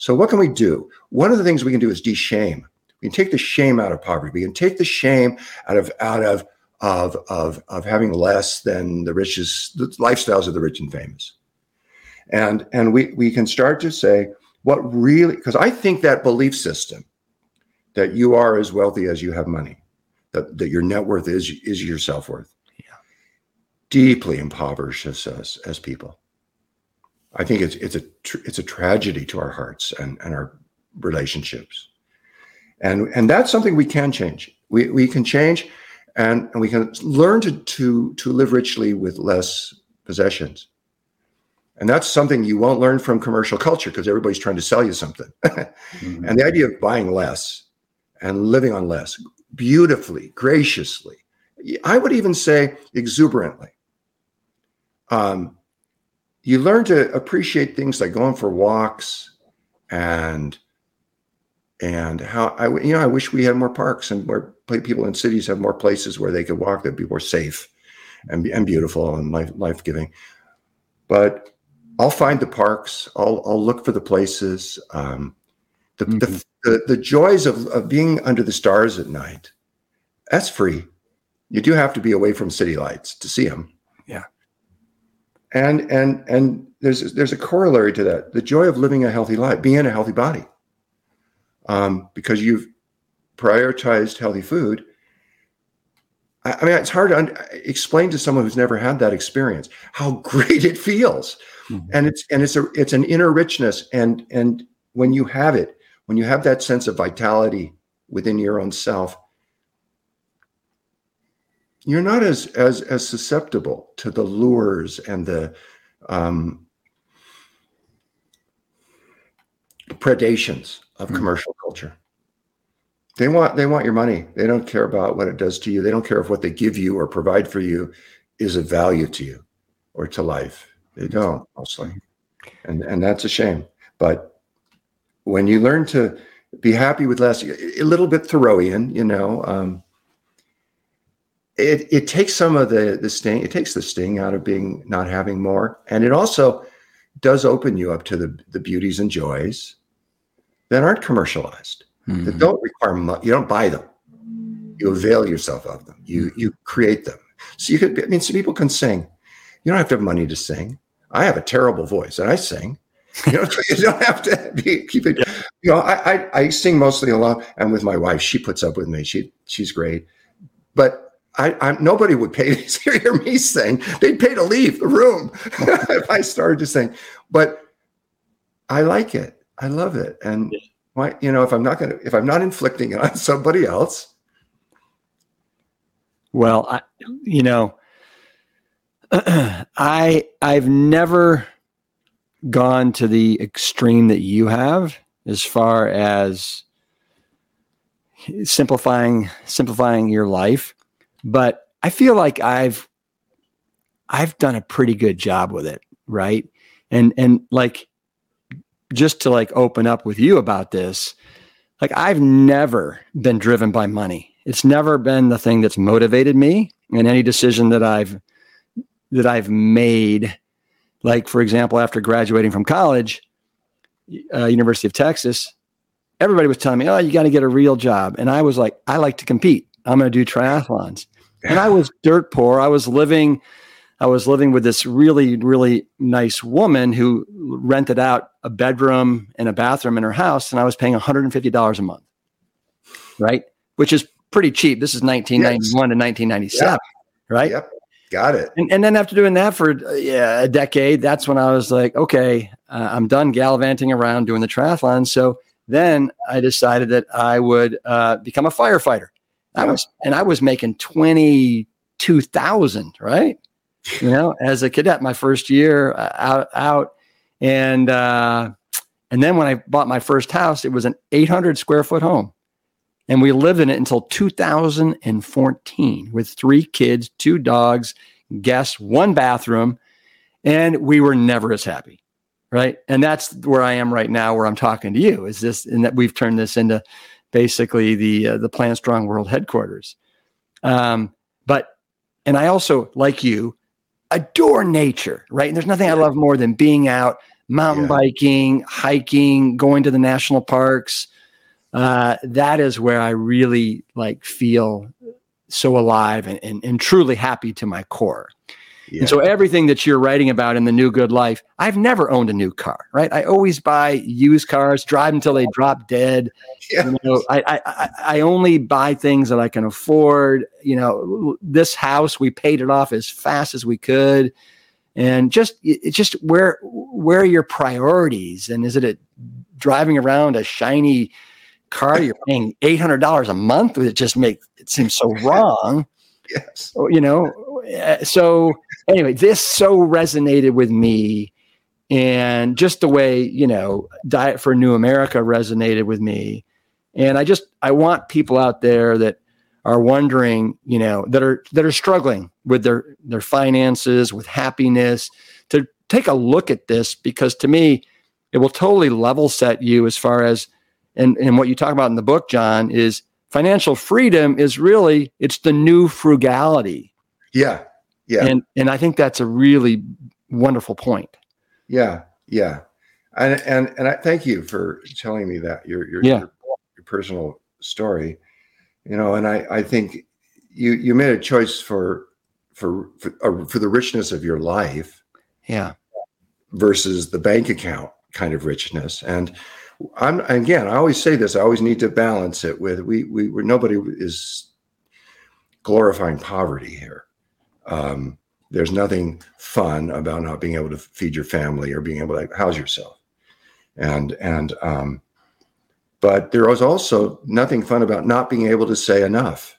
Speaker 2: so, what can we do? One of the things we can do is de-shame. We can take the shame out of poverty. We can take the shame out of out of of of of having less than the richest the lifestyles of the rich and famous. And and we we can start to say what really because I think that belief system that you are as wealthy as you have money, that, that your net worth is is your self-worth.
Speaker 1: Yeah.
Speaker 2: Deeply impoverishes us as people. I think it's it's a tr- it's a tragedy to our hearts and, and our relationships, and and that's something we can change. We we can change, and, and we can learn to to to live richly with less possessions, and that's something you won't learn from commercial culture because everybody's trying to sell you something. mm-hmm. And the idea of buying less and living on less beautifully, graciously, I would even say exuberantly. Um, you learn to appreciate things like going for walks and and how I you know I wish we had more parks and more people in cities have more places where they could walk that'd be more safe and and beautiful and life life giving. But I'll find the parks. I'll I'll look for the places. Um, the, mm-hmm. the, the the joys of of being under the stars at night. That's free. You do have to be away from city lights to see them Yeah. and and and there's there's a corollary to that the joy of living a healthy life being in a healthy body um, because you've prioritized healthy food I, I mean it's hard to un- explain to someone who's never had that experience how great it feels mm-hmm. and it's and it's a it's an inner richness and and when you have it when you have that sense of vitality within your own self you're not as as as susceptible to the lures and the um, predations of mm-hmm. commercial culture. They want they want your money. They don't care about what it does to you. They don't care if what they give you or provide for you is of value to you or to life. They don't mostly, and and that's a shame. But when you learn to be happy with less, a little bit Thoreauian, you know, um, it it takes some of the the sting. It takes the sting out of being not having more, and it also does open you up to the the beauties and joys that aren't commercialized, mm-hmm. that don't require money. You don't buy them. You avail yourself of them. You you create them. So you could. I mean, some people can sing. You don't have to have money to sing. I have a terrible voice, and I sing. You know, you don't have to be, keep it. Yeah. You know, I, I I sing mostly alone, and with my wife, she puts up with me. She she's great, but I, I, nobody would pay to hear me sing. They'd pay to leave the room if I started to sing. But I like it. I love it. And why, you know, if I'm not gonna, if I'm not inflicting it on somebody else.
Speaker 1: Well, I, you know, I I've never gone to the extreme that you have as far as simplifying simplifying your life but I feel like I've I've done a pretty good job with it, right? And and like just to like open up with you about this, like I've never been driven by money. It's never been the thing that's motivated me in any decision that I've that I've made. Like for example, after graduating from college, uh, University of Texas, everybody was telling me, "Oh, you got to get a real job," and I was like, "I like to compete. I'm going to do triathlons." and I was dirt poor. I was living, I was living with this really, really nice woman who rented out a bedroom and a bathroom in her house, and I was paying $150 a month, right? Which is pretty cheap. This is 1991 yes. to 1997, right? Yep.
Speaker 2: Got it.
Speaker 1: And, and then after doing that for uh, yeah, a decade, that's when I was like, okay, uh, I'm done gallivanting around doing the triathlon. So then I decided that I would uh, become a firefighter. I was, and I was making 22,000, right? You know, as a cadet, my first year uh, out, out. And, uh, and then when I bought my first house, it was an 800 square foot home. And we lived in it until 2014 with three kids, two dogs, guests, one bathroom. And we were never as happy. Right. And that's where I am right now, where I'm talking to you is this, and that we've turned this into basically the uh, the Plant Strong World headquarters. Um, but and I also like you adore nature, right? And there's nothing I love more than being out mountain yeah. biking, hiking, going to the national parks. Uh, that is where I really like feel so alive and, and, and truly happy to my core. Yeah. And so everything that you're writing about in the new good life, I've never owned a new car, right? I always buy used cars, drive until they drop dead. Yeah. You know, I, I, I only buy things that I can afford. You know, this house, we paid it off as fast as we could. And just, it's just where, where are your priorities? And is it a, driving around a shiny car you're paying $800 a month? It just makes it seems so wrong.
Speaker 2: yes.
Speaker 1: Oh, you know, eh, so anyway, this so resonated with me. And just the way, you know, Diet for New America resonated with me. And I just, I want people out there that are wondering, you know, that are, that are struggling with their, their finances, with happiness to take a look at this because to me, it will totally level set you as far as, and, and what you talk about in the book, John, is financial freedom is really, it's the new frugality.
Speaker 2: Yeah. Yeah.
Speaker 1: And and I think that's a really wonderful point.
Speaker 2: Yeah. Yeah. And and and I thank you for telling me that your your, yeah. your, your personal story. You know, and I I think you you made a choice for for for, uh, for the richness of your life.
Speaker 1: Yeah.
Speaker 2: Versus the bank account kind of richness and I'm again. I always say this. I always need to balance it with we we nobody is glorifying poverty here. Um, there's nothing fun about not being able to feed your family or being able to house yourself. And and um, but there was also nothing fun about not being able to say enough.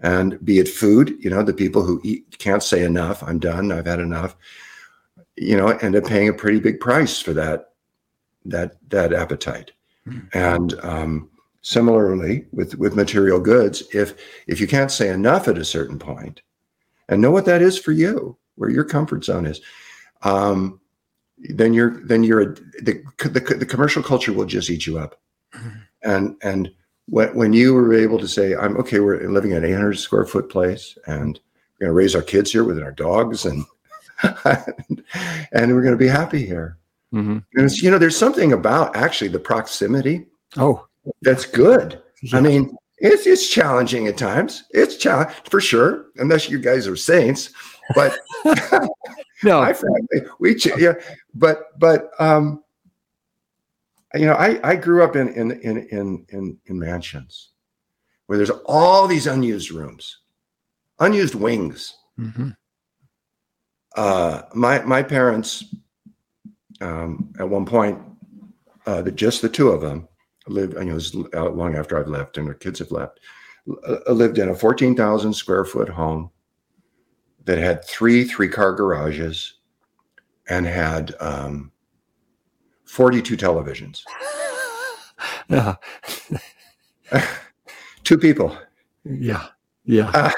Speaker 2: And be it food, you know, the people who eat can't say enough. I'm done. I've had enough. You know, end up paying a pretty big price for that that that appetite. And um, similarly with with material goods, if if you can't say enough at a certain point, and know what that is for you, where your comfort zone is, um, then you're then you're a, the, the the commercial culture will just eat you up, and and when when you were able to say, I'm okay, we're living in an 800 square foot place, and we're going to raise our kids here with our dogs, and and we're going to be happy here. Mm-hmm. And you know, there's something about actually the proximity.
Speaker 1: Oh,
Speaker 2: that's good. Yeah. I mean, it's it's challenging at times. It's challenge for sure, unless you guys are saints. But
Speaker 1: no,
Speaker 2: my family, we yeah, but but um, you know, I I grew up in in in in in, in mansions where there's all these unused rooms, unused wings. Mm-hmm. Uh, my my parents, um, at one point, uh, the, just the two of them lived. You know, was long after I've left and their kids have left. Uh, lived in a fourteen thousand square foot home that had three three car garages and had um, 42 televisions.
Speaker 1: Yeah.
Speaker 2: Two people.
Speaker 1: Yeah. Yeah. Uh,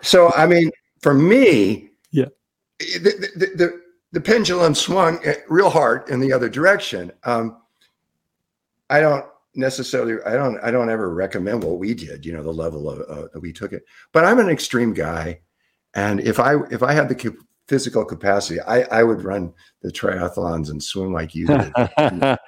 Speaker 2: so, I mean, for me,
Speaker 1: yeah,
Speaker 2: the, the, the, the pendulum swung real hard in the other direction. Um, I don't necessarily, I don't, I don't ever recommend what we did, you know, the level of uh, we took it, but I'm an extreme guy. And if I, if I had the physical capacity, I, I would run the triathlons and swim like you did.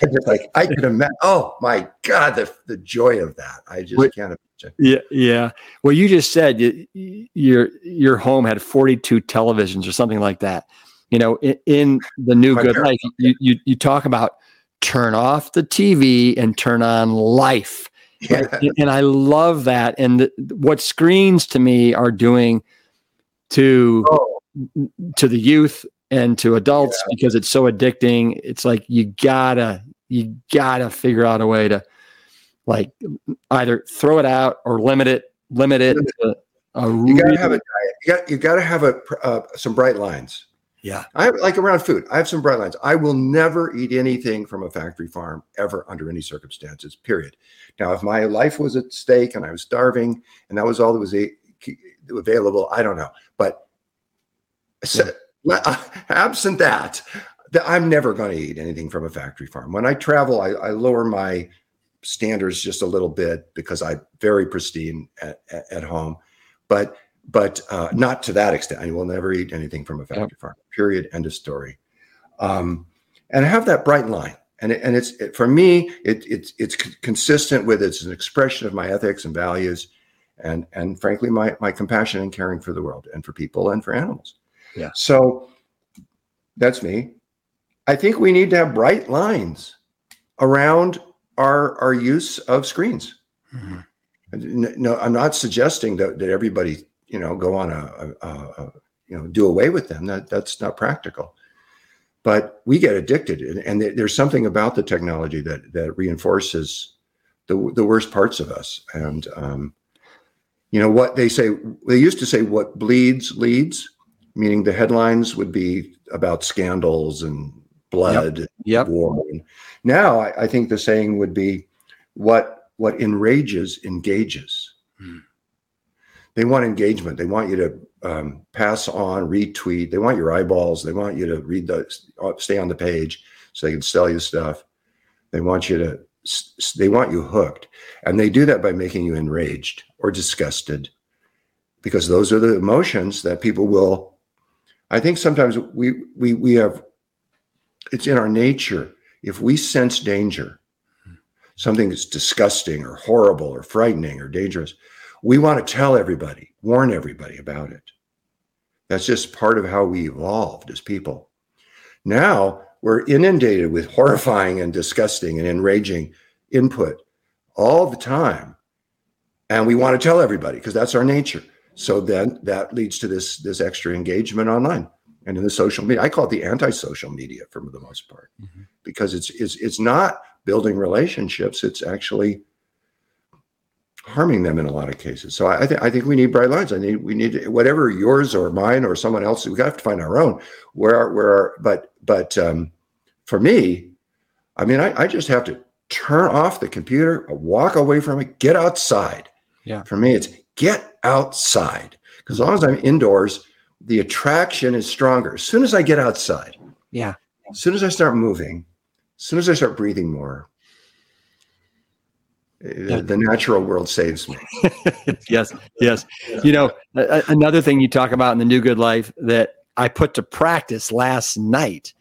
Speaker 2: just like I could imagine. Oh my God, the the joy of that! I just Wait, can't imagine.
Speaker 1: Yeah, yeah. Well, you just said you, your your home had forty two televisions or something like that. You know, in, in the new good life, you, you you talk about turn off the TV and turn on life. Yeah. Right? And I love that. And the, what screens to me are doing to oh to the youth and to adults yeah. because it's so addicting. It's like you gotta you gotta figure out a way to like either throw it out or limit it. Limit it. To
Speaker 2: a you gotta have a diet. You got you gotta have a uh, some bright lines.
Speaker 1: Yeah,
Speaker 2: I have, like around food. I have some bright lines. I will never eat anything from a factory farm ever under any circumstances. Period. Now, if my life was at stake and I was starving and that was all that was a, available, I don't know. But so, absent that, I'm never going to eat anything from a factory farm. When I travel, I, I, lower my standards just a little bit because I'm very pristine at, at, at home, but but uh, not to that extent. I will never eat anything from a factory farm. Period. End of story. Um, and I have that bright line, and it, and it's it, for me, it, it's it's consistent with it's an expression of my ethics and values, and and frankly, my my compassion and caring for the world and for people and for animals.
Speaker 1: Yeah.
Speaker 2: So that's me. I think we need to have bright lines around our our use of screens. Mm-hmm. No, I'm not suggesting that, that everybody, you know, go on a, a, a, you know, do away with them. That that's not practical. But we get addicted, and, and there's something about the technology that that reinforces the the worst parts of us. And um, you know what they say? They used to say, "What bleeds leads." meaning the headlines would be about scandals and blood,
Speaker 1: yep. Yep.
Speaker 2: war. Now, I, I, think the saying would be, "What what enrages engages." Hmm. They want engagement. They want you to um, pass on, retweet. They want your eyeballs. They want you to read the, stay on the page, so they can sell you stuff. They want you to, they want you hooked, and they do that by making you enraged or disgusted, because those are the emotions that people will I think sometimes we we we have it's in our nature. If we sense danger, something that's disgusting or horrible or frightening or dangerous, we want to tell everybody, warn everybody about it. That's just part of how we evolved as people. Now we're inundated with horrifying and disgusting and enraging input all the time. And we want to tell everybody because that's our nature. So then that leads to this this extra engagement online and in the social media. I call it the anti-social media for the most part mm-hmm. because it's it's it's not building relationships. It's actually harming them in a lot of cases. So I, think I think we need bright lines. I need we need whatever yours or mine or someone else. We have to find our own. Where where but but um, for me, I mean, I, I just have to turn off the computer, walk away from it, get outside.
Speaker 1: Yeah.
Speaker 2: For me, it's get outside. Because as long as I'm indoors, the attraction is stronger. As soon as I get outside,
Speaker 1: Yeah.
Speaker 2: as soon as I start moving, as soon as I start breathing more,
Speaker 1: Yeah.
Speaker 2: the natural world saves me.
Speaker 1: yes, yes. You know, a- another thing you talk about in the New Good Life that I put to practice last night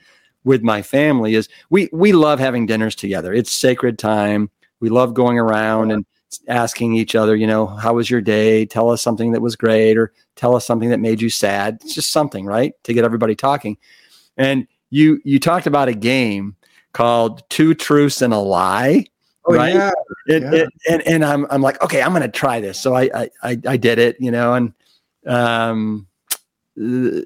Speaker 1: with my family is we we love having dinners together. It's sacred time. We love going around and asking each other, you know, how was your day? Tell us something that was great or tell us something that made you sad. It's just something, right? To get everybody talking. And you you talked about a game called Two Truths and a Lie.
Speaker 2: Oh
Speaker 1: Right?
Speaker 2: yeah,
Speaker 1: It,
Speaker 2: Yeah.
Speaker 1: it, and and I'm I'm like, okay, I'm gonna try this. So I I I, I did it, you know, and um, uh,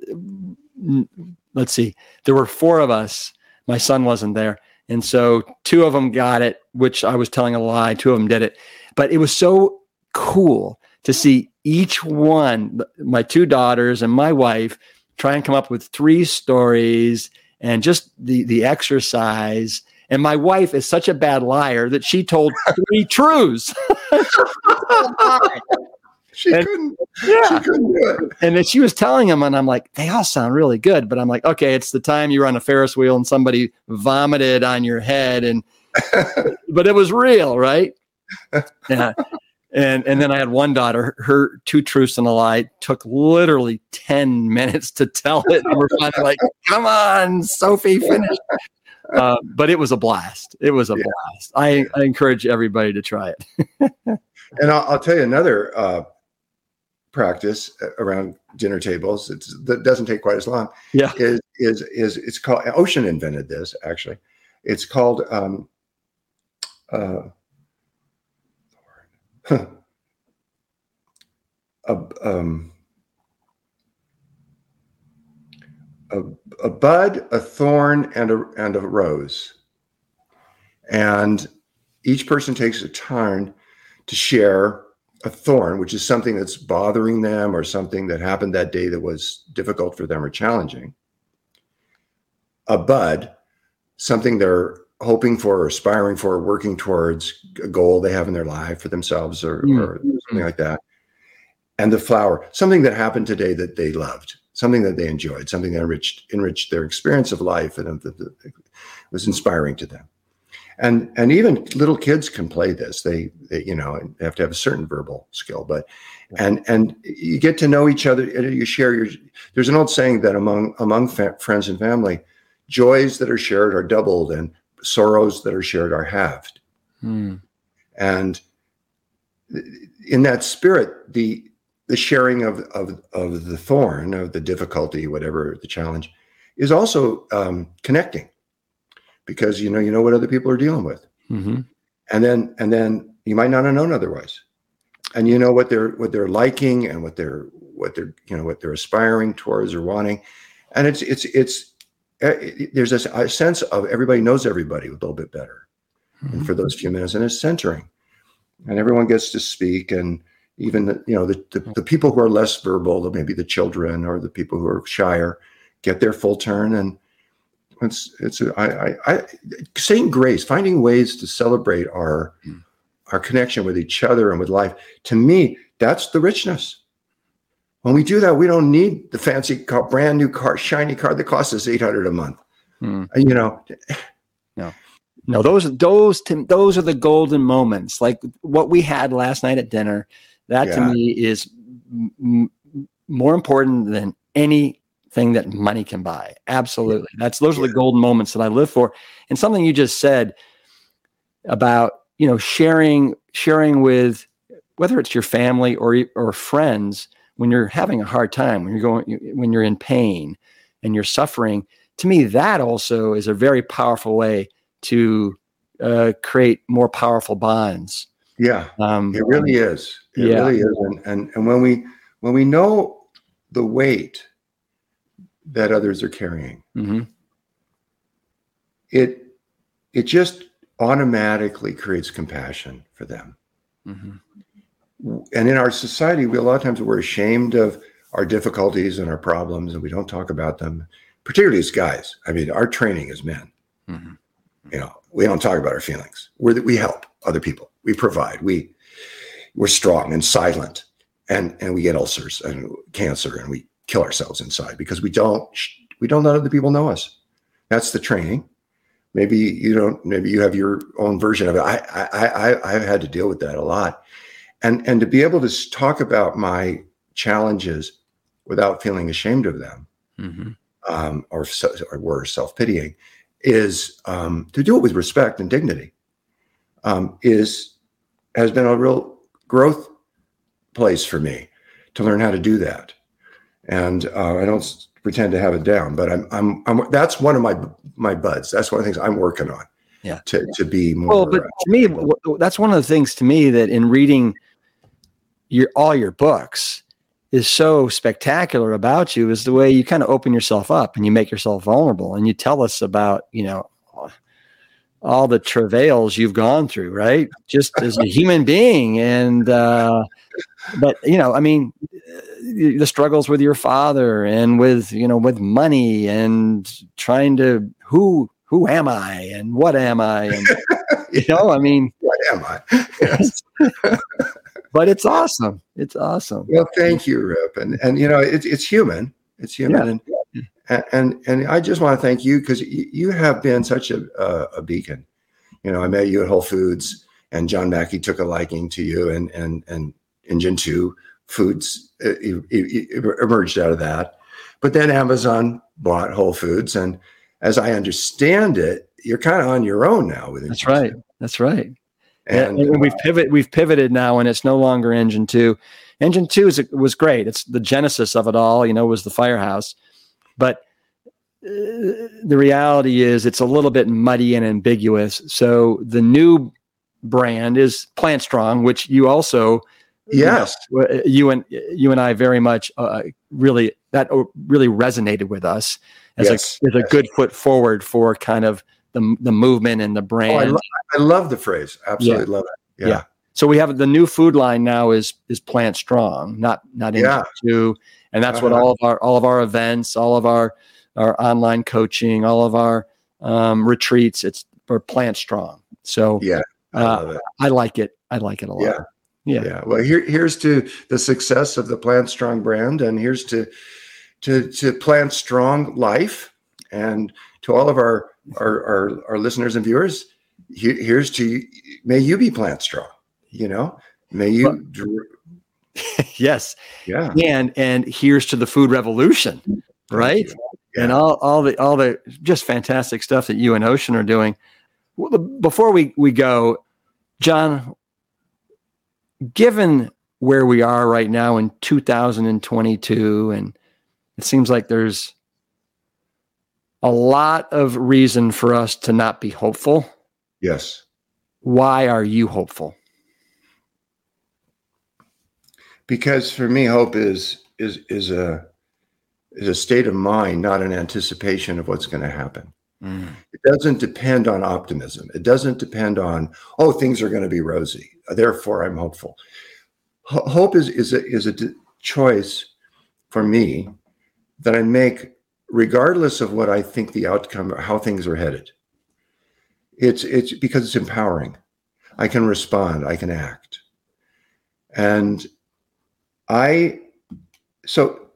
Speaker 1: let's see, there were four of us. My son wasn't there, and so two of them got it, which I was telling a lie. Two of them did it, but it was so cool to see each one, my two daughters and my wife, try and come up with three stories and just the the exercise. And my wife is such a bad liar that she told three truths.
Speaker 2: she
Speaker 1: And-
Speaker 2: couldn't.
Speaker 1: Yeah.
Speaker 2: She couldn't do it.
Speaker 1: And then she was telling them, and I'm like, they all sound really good. But I'm like, okay, it's the time you were on a Ferris wheel and somebody vomited on your head, and but it was real, right? Yeah. And and then I had one daughter, her two truths and a lie took literally 10 minutes to tell it. And we're finally like, come on, Sophie, finish. Uh, but it was a blast. It was a
Speaker 2: Yeah.
Speaker 1: blast. I, I encourage everybody to try it.
Speaker 2: And I'll, I'll tell you another uh, practice around dinner tables. It's, that doesn't take quite as long.
Speaker 1: Yeah.
Speaker 2: Is is is it's called Ocean invented this actually. It's called um, uh, a um, a, a bud, a thorn, and a and a rose. And each person takes a turn to share a thorn, which is something that's bothering them or something that happened that day that was difficult for them or challenging. A bud, something they're hoping for or aspiring for, or working towards a goal they have in their life for themselves or,
Speaker 1: Mm.
Speaker 2: or something like that. And the flower, something that happened today that they loved, something that they enjoyed, something that enriched enriched their experience of life and that that was inspiring to them. And and even little kids can play this. They, they you know they have to have a certain verbal skill but and and you get to know each other you share your there's an old saying that among among fa- friends and family joys that are shared are doubled and sorrows that are shared are halved.
Speaker 1: Hmm.
Speaker 2: and in that spirit the the sharing of of of the thorn of the difficulty whatever the challenge is also um, connecting. Because you know you know what other people are dealing with.
Speaker 1: Hmm
Speaker 2: and then and then you might not have known otherwise. And you know what they're what they're liking and what they're what they're you know what they're aspiring towards or wanting. And it's it's it's it- there's a, a sense of everybody knows everybody a little bit better. And for those few minutes and it's centering. And everyone gets to speak and even the, you know the, the, the people who are less verbal maybe the children or the people who are shyer get their full turn and it's it's I, I, I saying grace finding ways to celebrate our
Speaker 1: Mm.
Speaker 2: our connection with each other and with life to me that's the richness when we do that we don't need the fancy car, brand new car shiny car that costs us 800 a month. And, you know
Speaker 1: No, no those those those are the golden moments, like what we had last night at dinner. That
Speaker 2: Yeah.
Speaker 1: to me is m- more important than anything that money can buy. Absolutely, that's those are the golden moments that I live for. And something you just said about you know sharing sharing with whether it's your family or or friends when you're having a hard time, when you're going when you're in pain and you're suffering. To me, that also is a very powerful way to uh, create more powerful bonds.
Speaker 2: Yeah
Speaker 1: Um,
Speaker 2: It really is. It
Speaker 1: Yeah.
Speaker 2: really is. And, and and when we when we know the weight that others are carrying,
Speaker 1: mhm.
Speaker 2: it it just automatically creates compassion for them.
Speaker 1: Mhm.
Speaker 2: And in our society, we a lot of times we're ashamed of our difficulties and our problems, and we don't talk about them. Particularly as guys. I mean, our training is men.
Speaker 1: Mhm.
Speaker 2: You know, we don't talk about our feelings. We're that we help other people. We provide. We we're strong and silent, and and we get ulcers and cancer, and we kill ourselves inside because we don't we don't let other people know us. That's the training. Maybe you don't. Maybe you have your own version of it. I I I I've had to deal with that a lot, and and to be able to talk about my challenges without feeling ashamed of them, mm-hmm. um, or or worse, self pitying, is um, to do it with respect and dignity. Um, is has been a real growth place for me to learn how to do that, and uh, I don't pretend to have it down, but I'm, I'm, I'm, that's one of my, my buds. That's one of the things I'm working on.
Speaker 1: Yeah.
Speaker 2: To, to be more.
Speaker 1: Well, but to me, that's one of the things to me that in reading your, all your books is so spectacular about you is the way you kind of open yourself up and you make yourself vulnerable and you tell us about, you know, all the travails you've gone through, right? Just as a human being. And, uh, but you know, I mean, the struggles with your father and with you know with money and trying to who who am I and what am I and you know, I mean,
Speaker 2: what am I? Yes.
Speaker 1: but it's awesome. It's awesome.
Speaker 2: Well, thank you, Rip, and and you know, it's it's human. It's human, yeah. and, and and I just want to thank you because you have been such a, a beacon. You know, I met you at Whole Foods, and John Mackey took a liking to you, and and and Engine Two Foods uh, emerged out of that. But then Amazon bought Whole Foods, and as I understand it, you're kind of on your own now with
Speaker 1: it. That's right. That's right. And, and we've pivot we've pivoted now, and it's no longer Engine Two. Engine Two is, was great. It's the genesis of it all. You know, was the firehouse, but uh, the reality is it's a little bit muddy and ambiguous. So the new brand is Plant Strong, which you also
Speaker 2: Yes,
Speaker 1: you and you and I very much uh, really that really resonated with us as yes. a as a good foot forward for kind of the the movement and the brand. Oh, I,
Speaker 2: lo- I, love the phrase. Absolutely yeah. love it. Yeah. yeah.
Speaker 1: So we have the new food line now is is plant strong, not not into yeah. And that's uh-huh. what all of our all of our events, all of our our online coaching, all of our um, retreats. It's for plant strong. So
Speaker 2: yeah,
Speaker 1: I, uh, I like it. I like it a lot.
Speaker 2: Yeah. Yeah. yeah. Well, here, here's to the success of the Plant Strong brand, and here's to to to Plant Strong life, and to all of our our our, our listeners and viewers. Here, here's to may you be Plant Strong. You know, may you.
Speaker 1: yes.
Speaker 2: Yeah.
Speaker 1: And and here's to the food revolution, mm-hmm. right? Yeah. And all all the all the just fantastic stuff that you and Ocean are doing. Well, before we we go, John, given where we are right now in 2022, and it seems like there's a lot of reason for us to not be hopeful.
Speaker 2: Yes.
Speaker 1: Why are you hopeful?
Speaker 2: Because for me, hope is is is a is a state of mind, not an anticipation of what's going to happen. Mm. It doesn't depend on optimism. It doesn't depend on, oh, things are going to be rosy. Therefore, I'm hopeful. H- hope is, is a, is a d- choice for me that I make regardless of what I think the outcome or how things are headed. It's, it's because it's empowering. I can respond, I can act. And I, so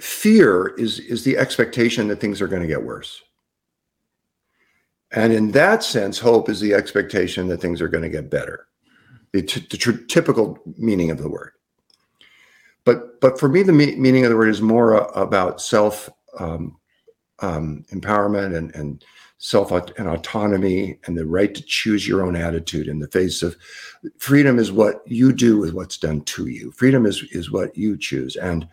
Speaker 2: fear is is the expectation that things are going to get worse. And in that sense hope is the expectation that things are going to get better. The, t- the typical meaning of the word. But but for me the me- meaning of the word is more uh, about self um, um, empowerment and and self and autonomy and the right to choose your own attitude in the face of freedom is what you do with what's done to you freedom is is what you choose and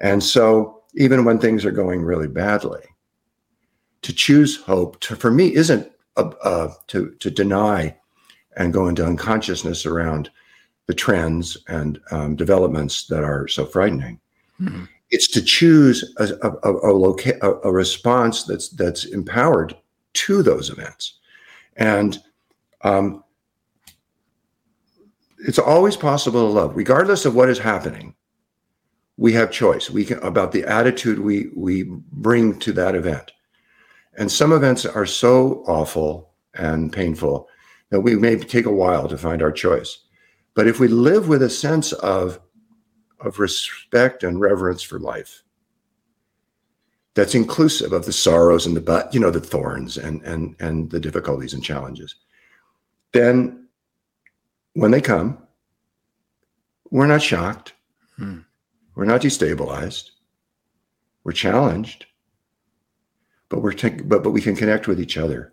Speaker 2: and so, even when things are going really badly, to choose hope to, for me isn't to to deny and go into unconsciousness around the trends and um, developments that are so frightening. Mm-hmm. It's to choose a, a, a, loca- a, a response that's that's empowered to those events, and um, it's always possible to love, regardless of what is happening we have choice. We can about the attitude we we bring to that event. And some events are so awful and painful that we may take a while to find our choice. But if we live with a sense of, of respect and reverence for life, that's inclusive of the sorrows and the but you know the thorns and and and the difficulties and challenges. Then when they come we're not shocked. Hmm. we're not destabilized. We're challenged. But we're te- but but we can connect with each other.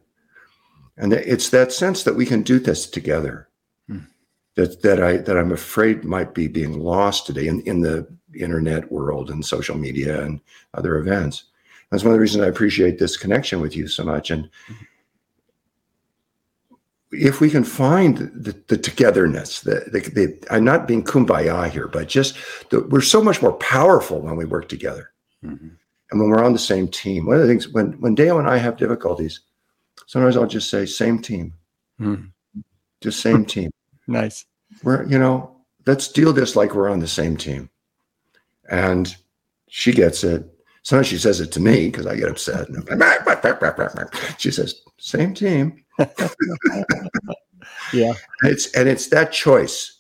Speaker 2: And it's that sense that we can do this together hmm. that that i that i'm afraid might be being lost today in in the internet world and social media and other events that's one of the reasons I appreciate this connection with you so much. And if we can find the, the togetherness, the, the, the, I'm not being kumbaya here, but just the, we're so much more powerful when we work together. Mm-hmm. And when we're on the same team, one of the things when when Deo and I have difficulties, sometimes I'll just say same team, mm. just same team.
Speaker 1: nice.
Speaker 2: We're you know let's deal this like we're on the same team, and she gets it, Sometimes she says it to me because I get upset. she says, "Same team."
Speaker 1: yeah,
Speaker 2: and it's and it's that choice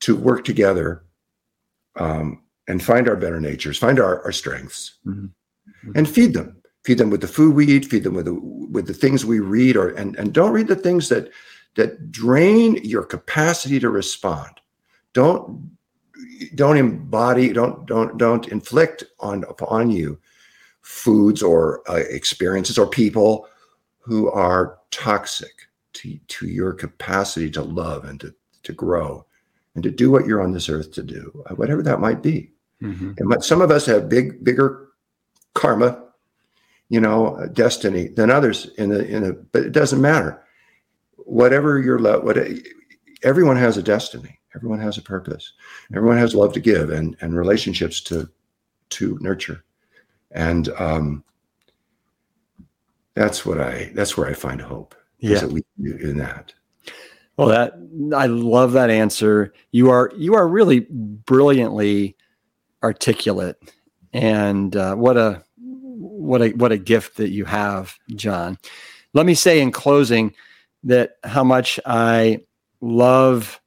Speaker 2: to work together um, and find our better natures, find our, our strengths, mm-hmm. Mm-hmm. and feed them. Feed them with the food we eat. Feed them with the with the things we read, or and and don't read the things that that drain your capacity to respond. Don't don't embody don't don't don't inflict on upon you foods or uh, experiences or people who are toxic to, to your capacity to love and to, to grow and to do what you're on this earth to do uh, whatever that might be. Mm-hmm. and some of us have big bigger karma you know uh, destiny than others in the in the but it doesn't matter. Whatever your love what everyone has a destiny Everyone has a purpose. Everyone has love to give and and relationships to to nurture, and um, that's what I that's where I find hope.
Speaker 1: Yeah,
Speaker 2: we in that.
Speaker 1: Well, that I love that answer. You are you are really brilliantly articulate, and uh, what a what a what a gift that you have, John. Let me say in closing that how much I love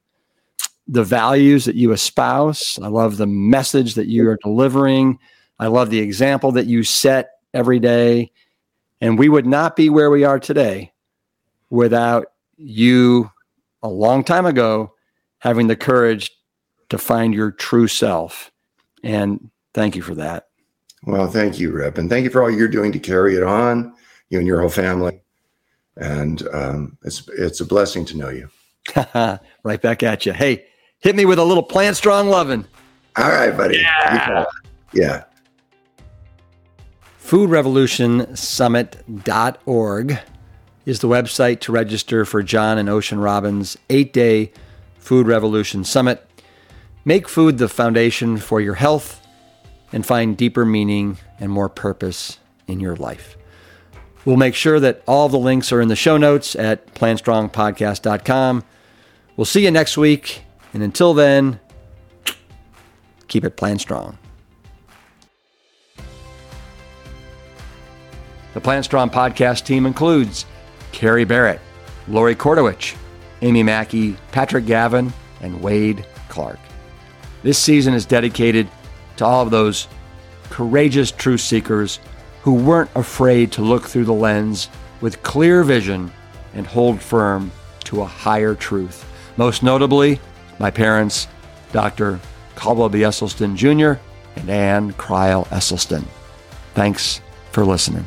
Speaker 1: the values that you espouse. I love the message that you are delivering. I love the example that you set every day. And we would not be where we are today without you a long time ago having the courage to find your true self. And thank you for that.
Speaker 2: Well, thank you, Rip. And thank you for all you're doing to carry it on, you and your whole family. And um, it's, it's a blessing to know you.
Speaker 1: right back at you. Hey, hit me with a little plant strong loving.
Speaker 2: All right, buddy.
Speaker 1: Yeah.
Speaker 2: Yeah.
Speaker 1: FoodRevolutionSummit.org is the website to register for John and Ocean Robbins' eight day Food Revolution Summit. Make food the foundation for your health and find deeper meaning and more purpose in your life. We'll make sure that all the links are in the show notes at plantstrongpodcast.com. We'll see you next week and until then, keep it plant strong. The Plant Strong podcast team includes Carrie Barrett, Lori Kordowich, Amy Mackey, Patrick Gavin, and Wade Clark. This season is dedicated to all of those courageous truth seekers who weren't afraid to look through the lens with clear vision and hold firm to a higher truth. Most notably, my parents, Dr. Caldwell B. Esselstyn Jr. and Ann Crile Esselstyn. Thanks for listening.